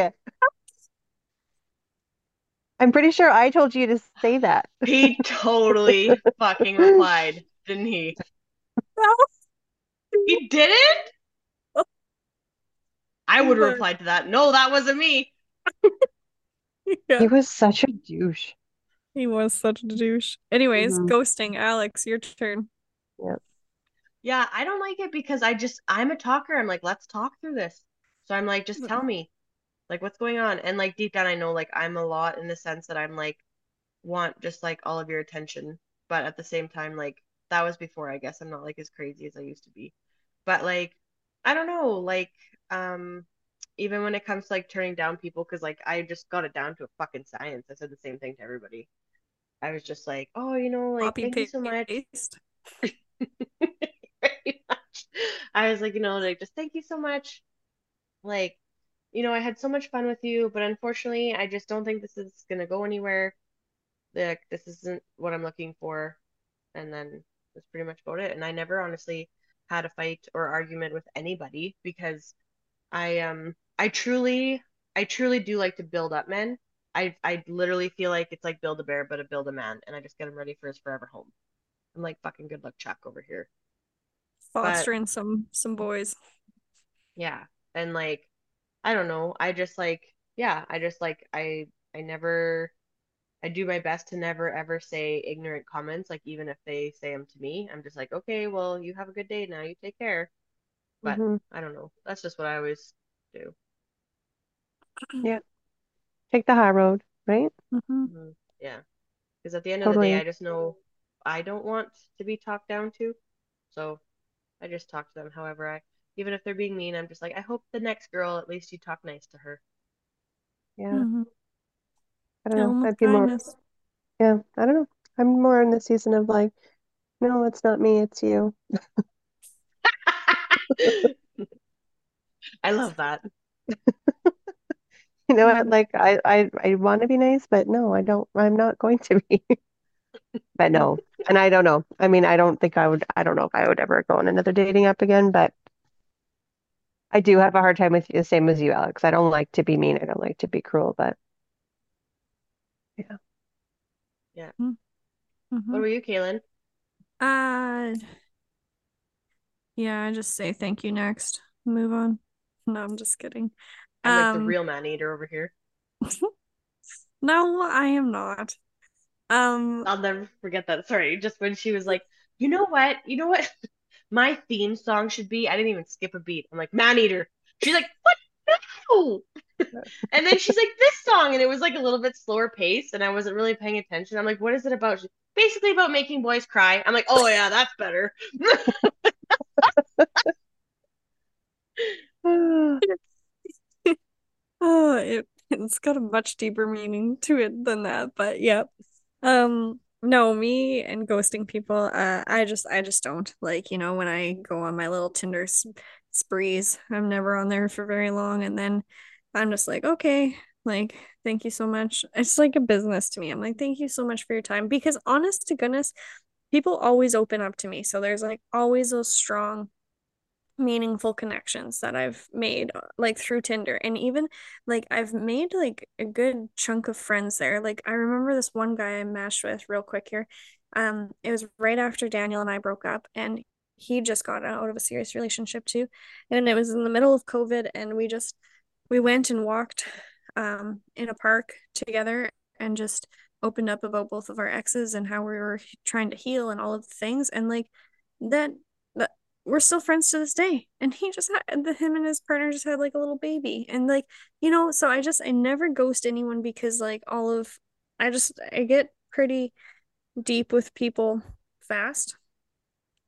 I'm pretty sure I told you to say that. He totally fucking replied, didn't he? No. He didn't? I would have replied to that. No, that wasn't me. Yeah. He was such a douche. He was such a douche. Anyways, Mhm. ghosting. Alex, your turn. Yeah, I don't like it because I just I'm a talker. I'm like, let's talk through this. So I'm like, just tell me, like, what's going on? And like deep down, I know like I'm a lot in the sense that I'm like want just like all of your attention, but at the same time, like that was before, I guess. I'm not like as crazy as I used to be. But like, I don't know, like, um, even when it comes to like turning down people, because like I just got it down to a fucking science. I said the same thing to everybody. I was just like, oh, you know, like, Copy thank you so much. Very much. I was like, you know, like just thank you so much. Like, you know, I had so much fun with you, but unfortunately, I just don't think this is gonna go anywhere. Like, this isn't what I'm looking for. And then that's pretty much about it. And I never honestly had a fight or argument with anybody because I um I truly I truly do like to build up men. I I literally feel like it's like build a bear, but a build a man, and I just get him ready for his forever home. I'm like fucking good luck Chuck over here. Fostering but, some some boys. Yeah. And like I don't know, I just like yeah, I just like I I never I do my best to never ever say ignorant comments, like even if they say them to me. I'm just like, okay, well, you have a good day now. You take care. But mm-hmm. I don't know. That's just what I always do. Yeah. Take the high road, right? Mm-hmm. Mm-hmm. Yeah. Because at the end totally. of the day, I just know I don't want to be talked down to. So I just talk to them however I, even if they're being mean, I'm just like, I hope the next girl, at least you talk nice to her. Yeah. Mm-hmm. I don't know. I'd be more, yeah, I don't know. I'm more in the season of like, no, it's not me, it's you. I love that. You know what? Like I, I, I want to be nice, but no, I don't. I'm not going to be. But no, and I don't know. I mean, I don't think I would. I don't know if I would ever go on another dating app again. But I do have a hard time with you, the same as you, Alex. I don't like to be mean. I don't like to be cruel. But yeah, yeah. Mm-hmm. What were you, Kaylin? Uh, yeah. I just say thank you next. Move on. No, I'm just kidding. I'm like the um, real man eater over here. no, I am not. Um, I'll never forget that. Sorry, just when she was like, you know what? You know what? My theme song should be. I didn't even skip a beat. I'm like, man eater. She's like, what? No. and then she's like, this song, and it was like a little bit slower pace, and I wasn't really paying attention. I'm like, what is it about? She's basically about making boys cry. I'm like, oh yeah, that's better. oh, it, it's got a much deeper meaning to it than that, but yeah. Um, no, me and ghosting people, uh, I just, I just don't like, you know, when I go on my little Tinder sprees, I'm never on there for very long, and then I'm just like, okay, like, thank you so much. It's like a business to me. I'm like, thank you so much for your time because, honest to goodness, people always open up to me, so there's like always those strong meaningful connections that I've made uh, like through Tinder and even like I've made like a good chunk of friends there. Like I remember this one guy I matched with real quick here. Um it was right after Daniel and I broke up and he just got out of a serious relationship too. And it was in the middle of COVID and we just we went and walked um in a park together and just opened up about both of our exes and how we were trying to heal and all of the things and like that we're still friends to this day and he just had the him and his partner just had like a little baby and like you know so i just i never ghost anyone because like all of i just i get pretty deep with people fast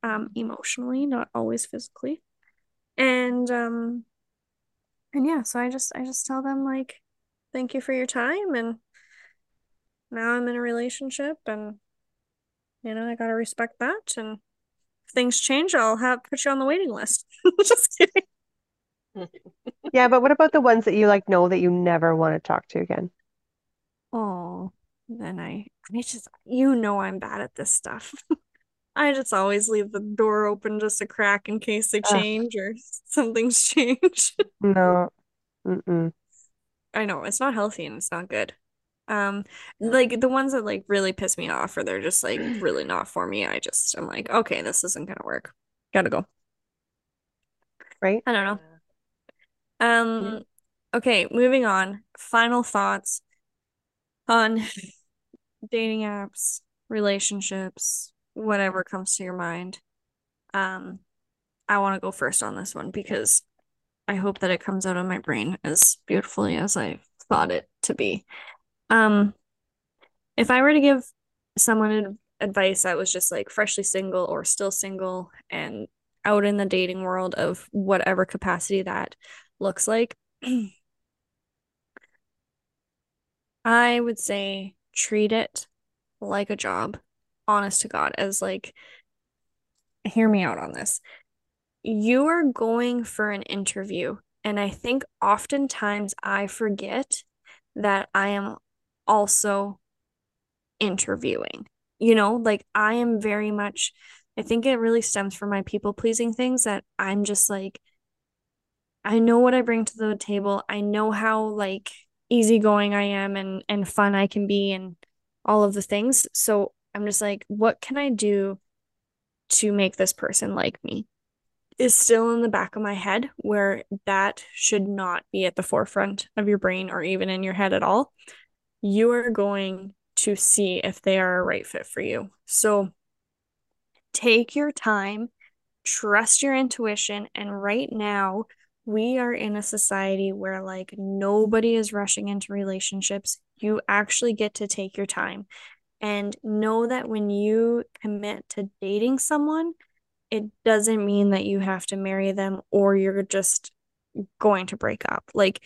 um emotionally not always physically and um and yeah so i just i just tell them like thank you for your time and now i'm in a relationship and you know i gotta respect that and things change, I'll have put you on the waiting list. Just kidding. yeah, but what about the ones that you like know that you never want to talk to again? Oh, then I, I just, you know, I'm bad at this stuff. I just always leave the door open just a crack in case they change or something's changed. no. Mm-mm. I know it's not healthy and it's not good. Um, like the ones that like really piss me off or they're just like really not for me. I just I'm like, okay, this isn't gonna work. Gotta go. Right? I don't know. Um, okay, moving on. Final thoughts on dating apps, relationships, whatever comes to your mind. Um, I want to go first on this one because I hope that it comes out of my brain as beautifully as I thought it to be. Um, if I were to give someone advice that was just like freshly single or still single and out in the dating world of whatever capacity that looks like, I would say treat it like a job, honest to God, as like, hear me out on this. You are going for an interview. And I think oftentimes I forget that I am also interviewing. You know, like I am very much, I think it really stems from my people pleasing things that I'm just like, I know what I bring to the table. I know how like easygoing I am and and fun I can be and all of the things. So I'm just like, what can I do to make this person like me? Is still in the back of my head where that should not be at the forefront of your brain or even in your head at all. You are going to see if they are a right fit for you. So take your time, trust your intuition, and right now we are in a society where like nobody is rushing into relationships. You actually get to take your time and know that when you commit to dating someone, it doesn't mean that you have to marry them or you're just going to break up. Like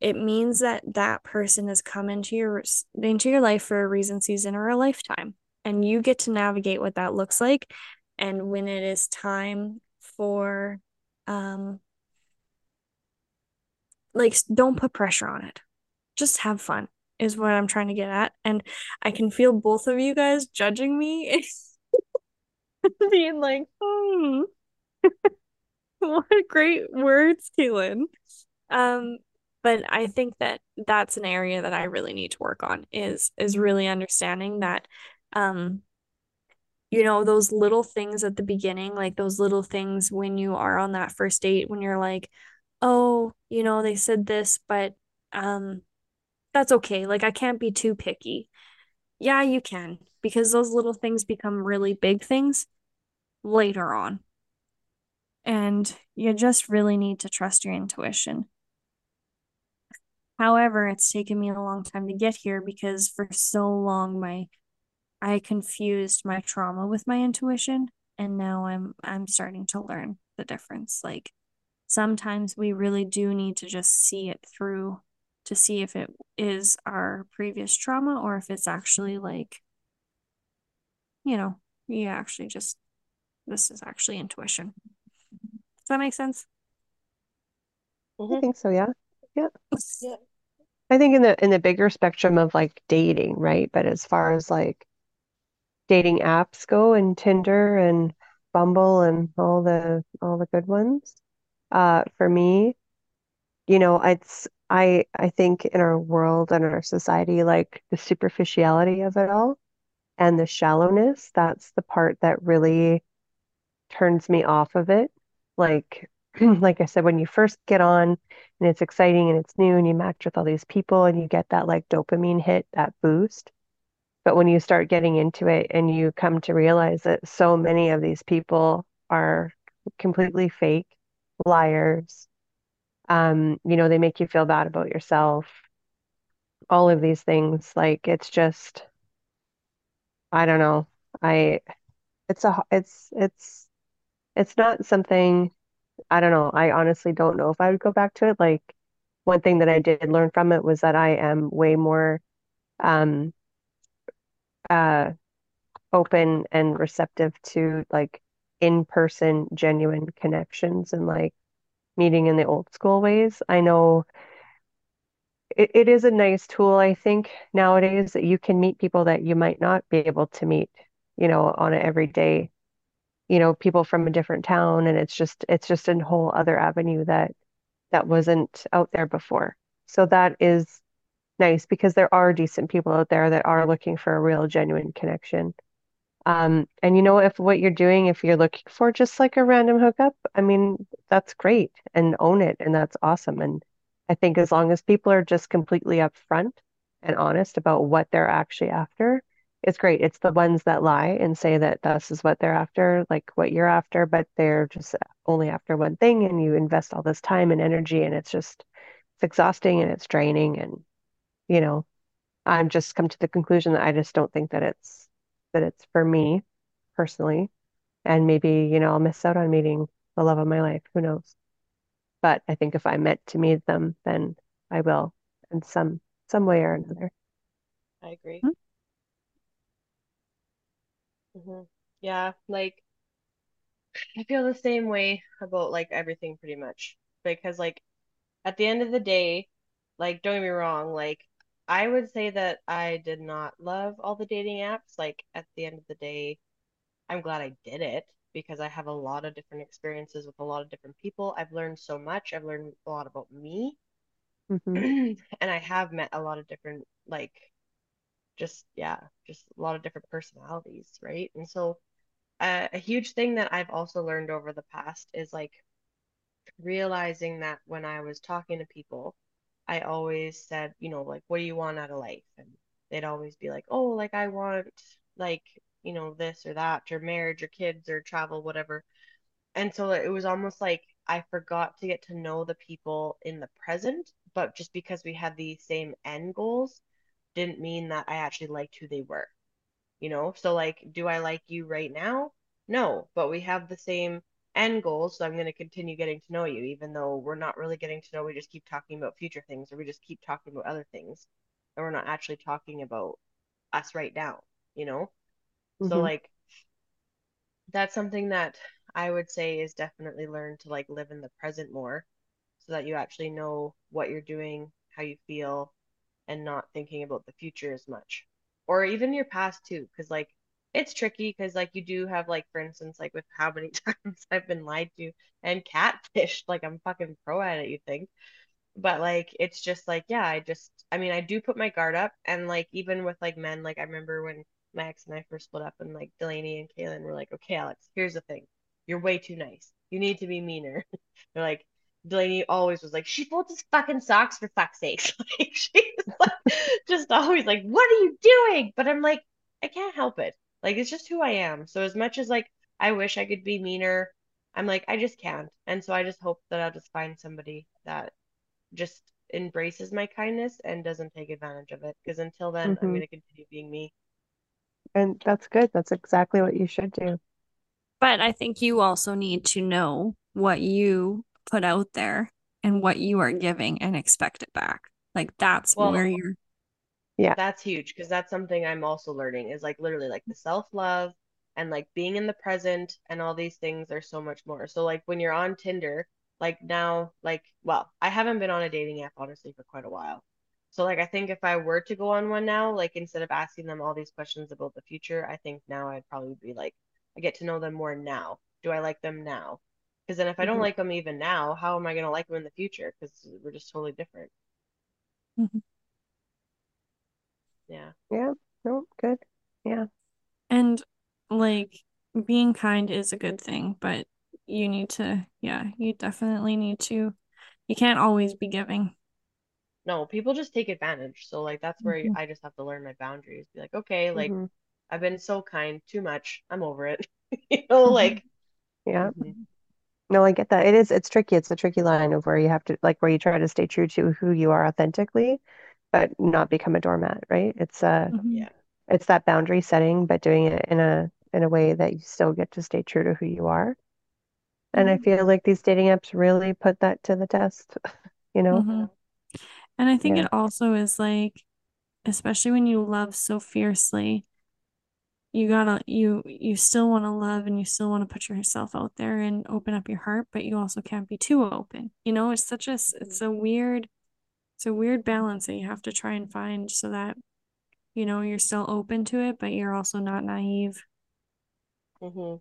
it means that that person has come into your into your life for a reason, season, or a lifetime, and you get to navigate what that looks like. And when it is time for um like don't put pressure on it. Just have fun is what I'm trying to get at. And I can feel both of you guys judging me. being like, hmm. what great words, Kaylin. Um, but I think that that's an area that I really need to work on is is really understanding that um you know those little things at the beginning like those little things when you are on that first date when you're like oh, you know, they said this, but um that's okay. Like I can't be too picky. Yeah, you can because those little things become really big things later on. And you just really need to trust your intuition. However, it's taken me a long time to get here because for so long my I confused my trauma with my intuition and now I'm I'm starting to learn the difference. Like sometimes we really do need to just see it through to see if it is our previous trauma or if it's actually like, you know, you actually just, this is actually intuition. Does that make sense? Mm-hmm. I think so, yeah. Yeah. Yeah. I think in the in the bigger spectrum of like dating, right? But as far as like dating apps go and Tinder and Bumble and all the all the good ones, uh, for me, you know, it's I I think in our world and our society, like the superficiality of it all and the shallowness, that's the part that really turns me off of it. Like like I said, when you first get on and it's exciting and it's new and you match with all these people and you get that like dopamine hit, that boost. But when you start getting into it and you come to realize that so many of these people are completely fake liars. Um, you know, they make you feel bad about yourself. All of these things, like it's just, I don't know. I, it's a, it's, it's, it's not something, I don't know. I honestly don't know if I would go back to it. Like one thing that I did learn from it was that I am way more, um, uh, open and receptive to like in-person genuine connections and like meeting in the old school ways. I know it, it is a nice tool, I think, nowadays that you can meet people that you might not be able to meet, you know, on an everyday, you know, people from a different town. And it's just it's just a whole other avenue that that wasn't out there before. So that is nice because there are decent people out there that are looking for a real genuine connection. Um, and you know, if what you're doing, if you're looking for just like a random hookup, I mean, that's great and own it. And that's awesome. And I think as long as people are just completely upfront and honest about what they're actually after, it's great. It's the ones that lie and say that this is what they're after, like what you're after, but they're just only after one thing and you invest all this time and energy and it's just it's exhausting and it's draining and you know, I've just come to the conclusion that I just don't think that it's that it's for me personally. And maybe, you know, I'll miss out on meeting the love of my life. Who knows? But I think if I'm meant to meet them, then I will in some some way or another. I agree. Mm-hmm. Yeah, like I feel the same way about like everything pretty much. Because like at the end of the day, like don't get me wrong, like I would say that I did not love all the dating apps. Like at the end of the day, I'm glad I did it. because I have a lot of different experiences with a lot of different people. I've learned so much. I've learned a lot about me. hmm And I have met a lot of different, like, just, yeah, just a lot of different personalities, right? And so, uh, a huge thing that I've also learned over the past is like realizing that when I was talking to people, I always said, you know, like, what do you want out of life? And they'd always be like, oh, like, I want, like, you know, this or that, or marriage, or kids, or travel, whatever. And so it was almost like I forgot to get to know the people in the present, but just because we had the same end goals didn't mean that I actually liked who they were you know? So like, do I like you right now? No, but we have the same end goals, so I'm going to continue getting to know you, even though we're not really getting to know, we just keep talking about future things or we just keep talking about other things, and we're not actually talking about us right now, you know? So hmm like that's something that I would say is definitely learn to like live in the present more so that you actually know what you're doing, how you feel, and not thinking about the future as much. Or even your past too, because like it's tricky because like you do have like for instance like with how many times I've been lied to and catfished, like I'm fucking pro at it, you think. But like it's just like yeah, I just I mean I do put my guard up and like even with like men, like I remember when my ex and I first split up and like Delaney and Kaylin were like, Okay, Alex, here's the thing. You're way too nice. You need to be meaner. They're like Delaney always was like, she folds his fucking socks for fuck's sake. Like she's like, just always like, what are you doing? But I'm like, I can't help it. Like it's just who I am. So as much as like I wish I could be meaner, I'm like, I just can't. And so I just hope that I'll just find somebody that just embraces my kindness and doesn't take advantage of it. Because until then, I'm hmm gonna continue being me. And that's good. That's exactly what you should do. But I think you also need to know what you put out there and what you are giving and expect it back. Like that's where you're. Yeah. That's huge because that's something I'm also learning is like literally like the self-love and like being in the present and all these things are so much more. So like when you're on Tinder, like now, like well, I haven't been on a dating app honestly for quite a while. So like I think if I were to go on one now, like instead of asking them all these questions about the future, I think now I'd probably be like, I get to know them more now. Do I like them now? Because then if I don't hmm like them even now, how am I gonna like them in the future? Because we're just totally different. Mhm. Yeah. Yeah. No, good. Yeah. And like being kind is a good thing, but you need to, yeah, you definitely need to, you can't always be giving. No, people just take advantage. So like that's where Mhm. I just have to learn my boundaries. Be like, okay, like hmm I've been so kind, too much. I'm over it. You know, Mhm. like Yeah. No, I get that. It is, it's tricky. It's a tricky line of where you have to, like, where you try to stay true to who you are authentically, but not become a doormat, right? It's uh Mhm. yeah. it's that boundary setting, but doing it in a in a way that you still get to stay true to who you are. And I Mhm. feel like these dating apps really put that to the test, you know? Mhm. And I think Yeah. it also is like, especially when you love so fiercely, you gotta you you still want to love and you still want to put yourself out there and open up your heart, but you also can't be too open. You know, it's such a s- hmm it's a weird it's a weird balance that you have to try and find so that you know you're still open to it, but you're also not naive. hmm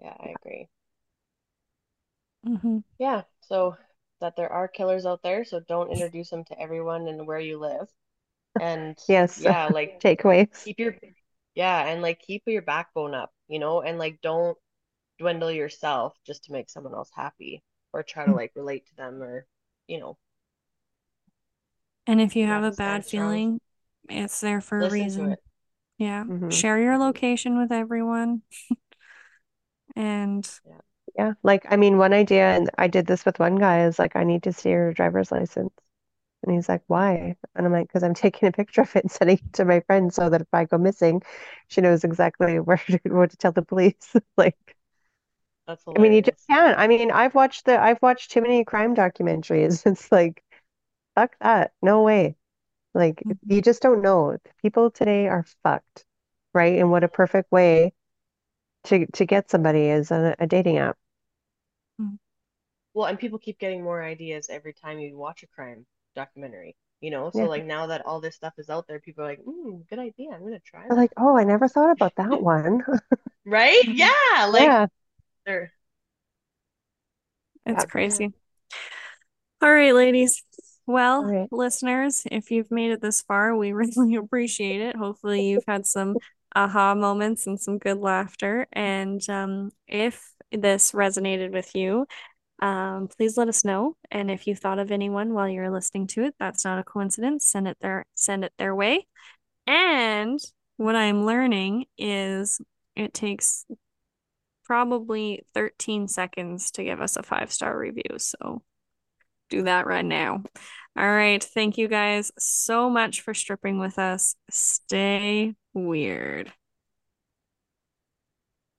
Yeah, I agree. hmm Yeah, so that there are killers out there, so don't introduce them to everyone and where you live. And Yes. yeah, like Takeaways. keep your yeah, and like keep your backbone up, you know, and like don't dwindle yourself just to make someone else happy or try to like relate to them or, you know, And if you you have have a to stand bad strong. feeling, it's there for a Listen to reason. it. Yeah. hmm Share your location with everyone and Yeah. Yeah. Like, I mean, one idea, and I did this with one guy, is like, I need to see your driver's license. And he's like, why? And I'm like, because I'm taking a picture of it and sending it to my friend so that if I go missing, she knows exactly where to, what to tell the police. Like, That's I mean, you just can't. I mean, I've watched the, I've watched too many crime documentaries. It's like, fuck that. No way. Like, Mhm. you just don't know. People today are fucked, right? And what a perfect way to to get somebody is a, a dating app. Mhm. Well, and people keep getting more ideas every time you watch a crime documentary. you know? So Yeah. like now that all this stuff is out there, people are like, mm, good idea. I'm gonna try that. like, oh, I never thought about that one. Right? Mhm. Yeah, like Yeah. they're It's Yeah. crazy. All right, ladies. Well, All right. listeners, if you've made it this far, we really appreciate it. Hopefully, you've had some aha moments and some good laughter. And um, if this resonated with you, um, please let us know. And if you thought of anyone while you're listening to it, that's not a coincidence. Send it their send it their way. And what I'm learning is it takes probably 13 seconds to give us a five star review. So do that right now. All right. Thank you guys so much for stripping with us. Stay weird.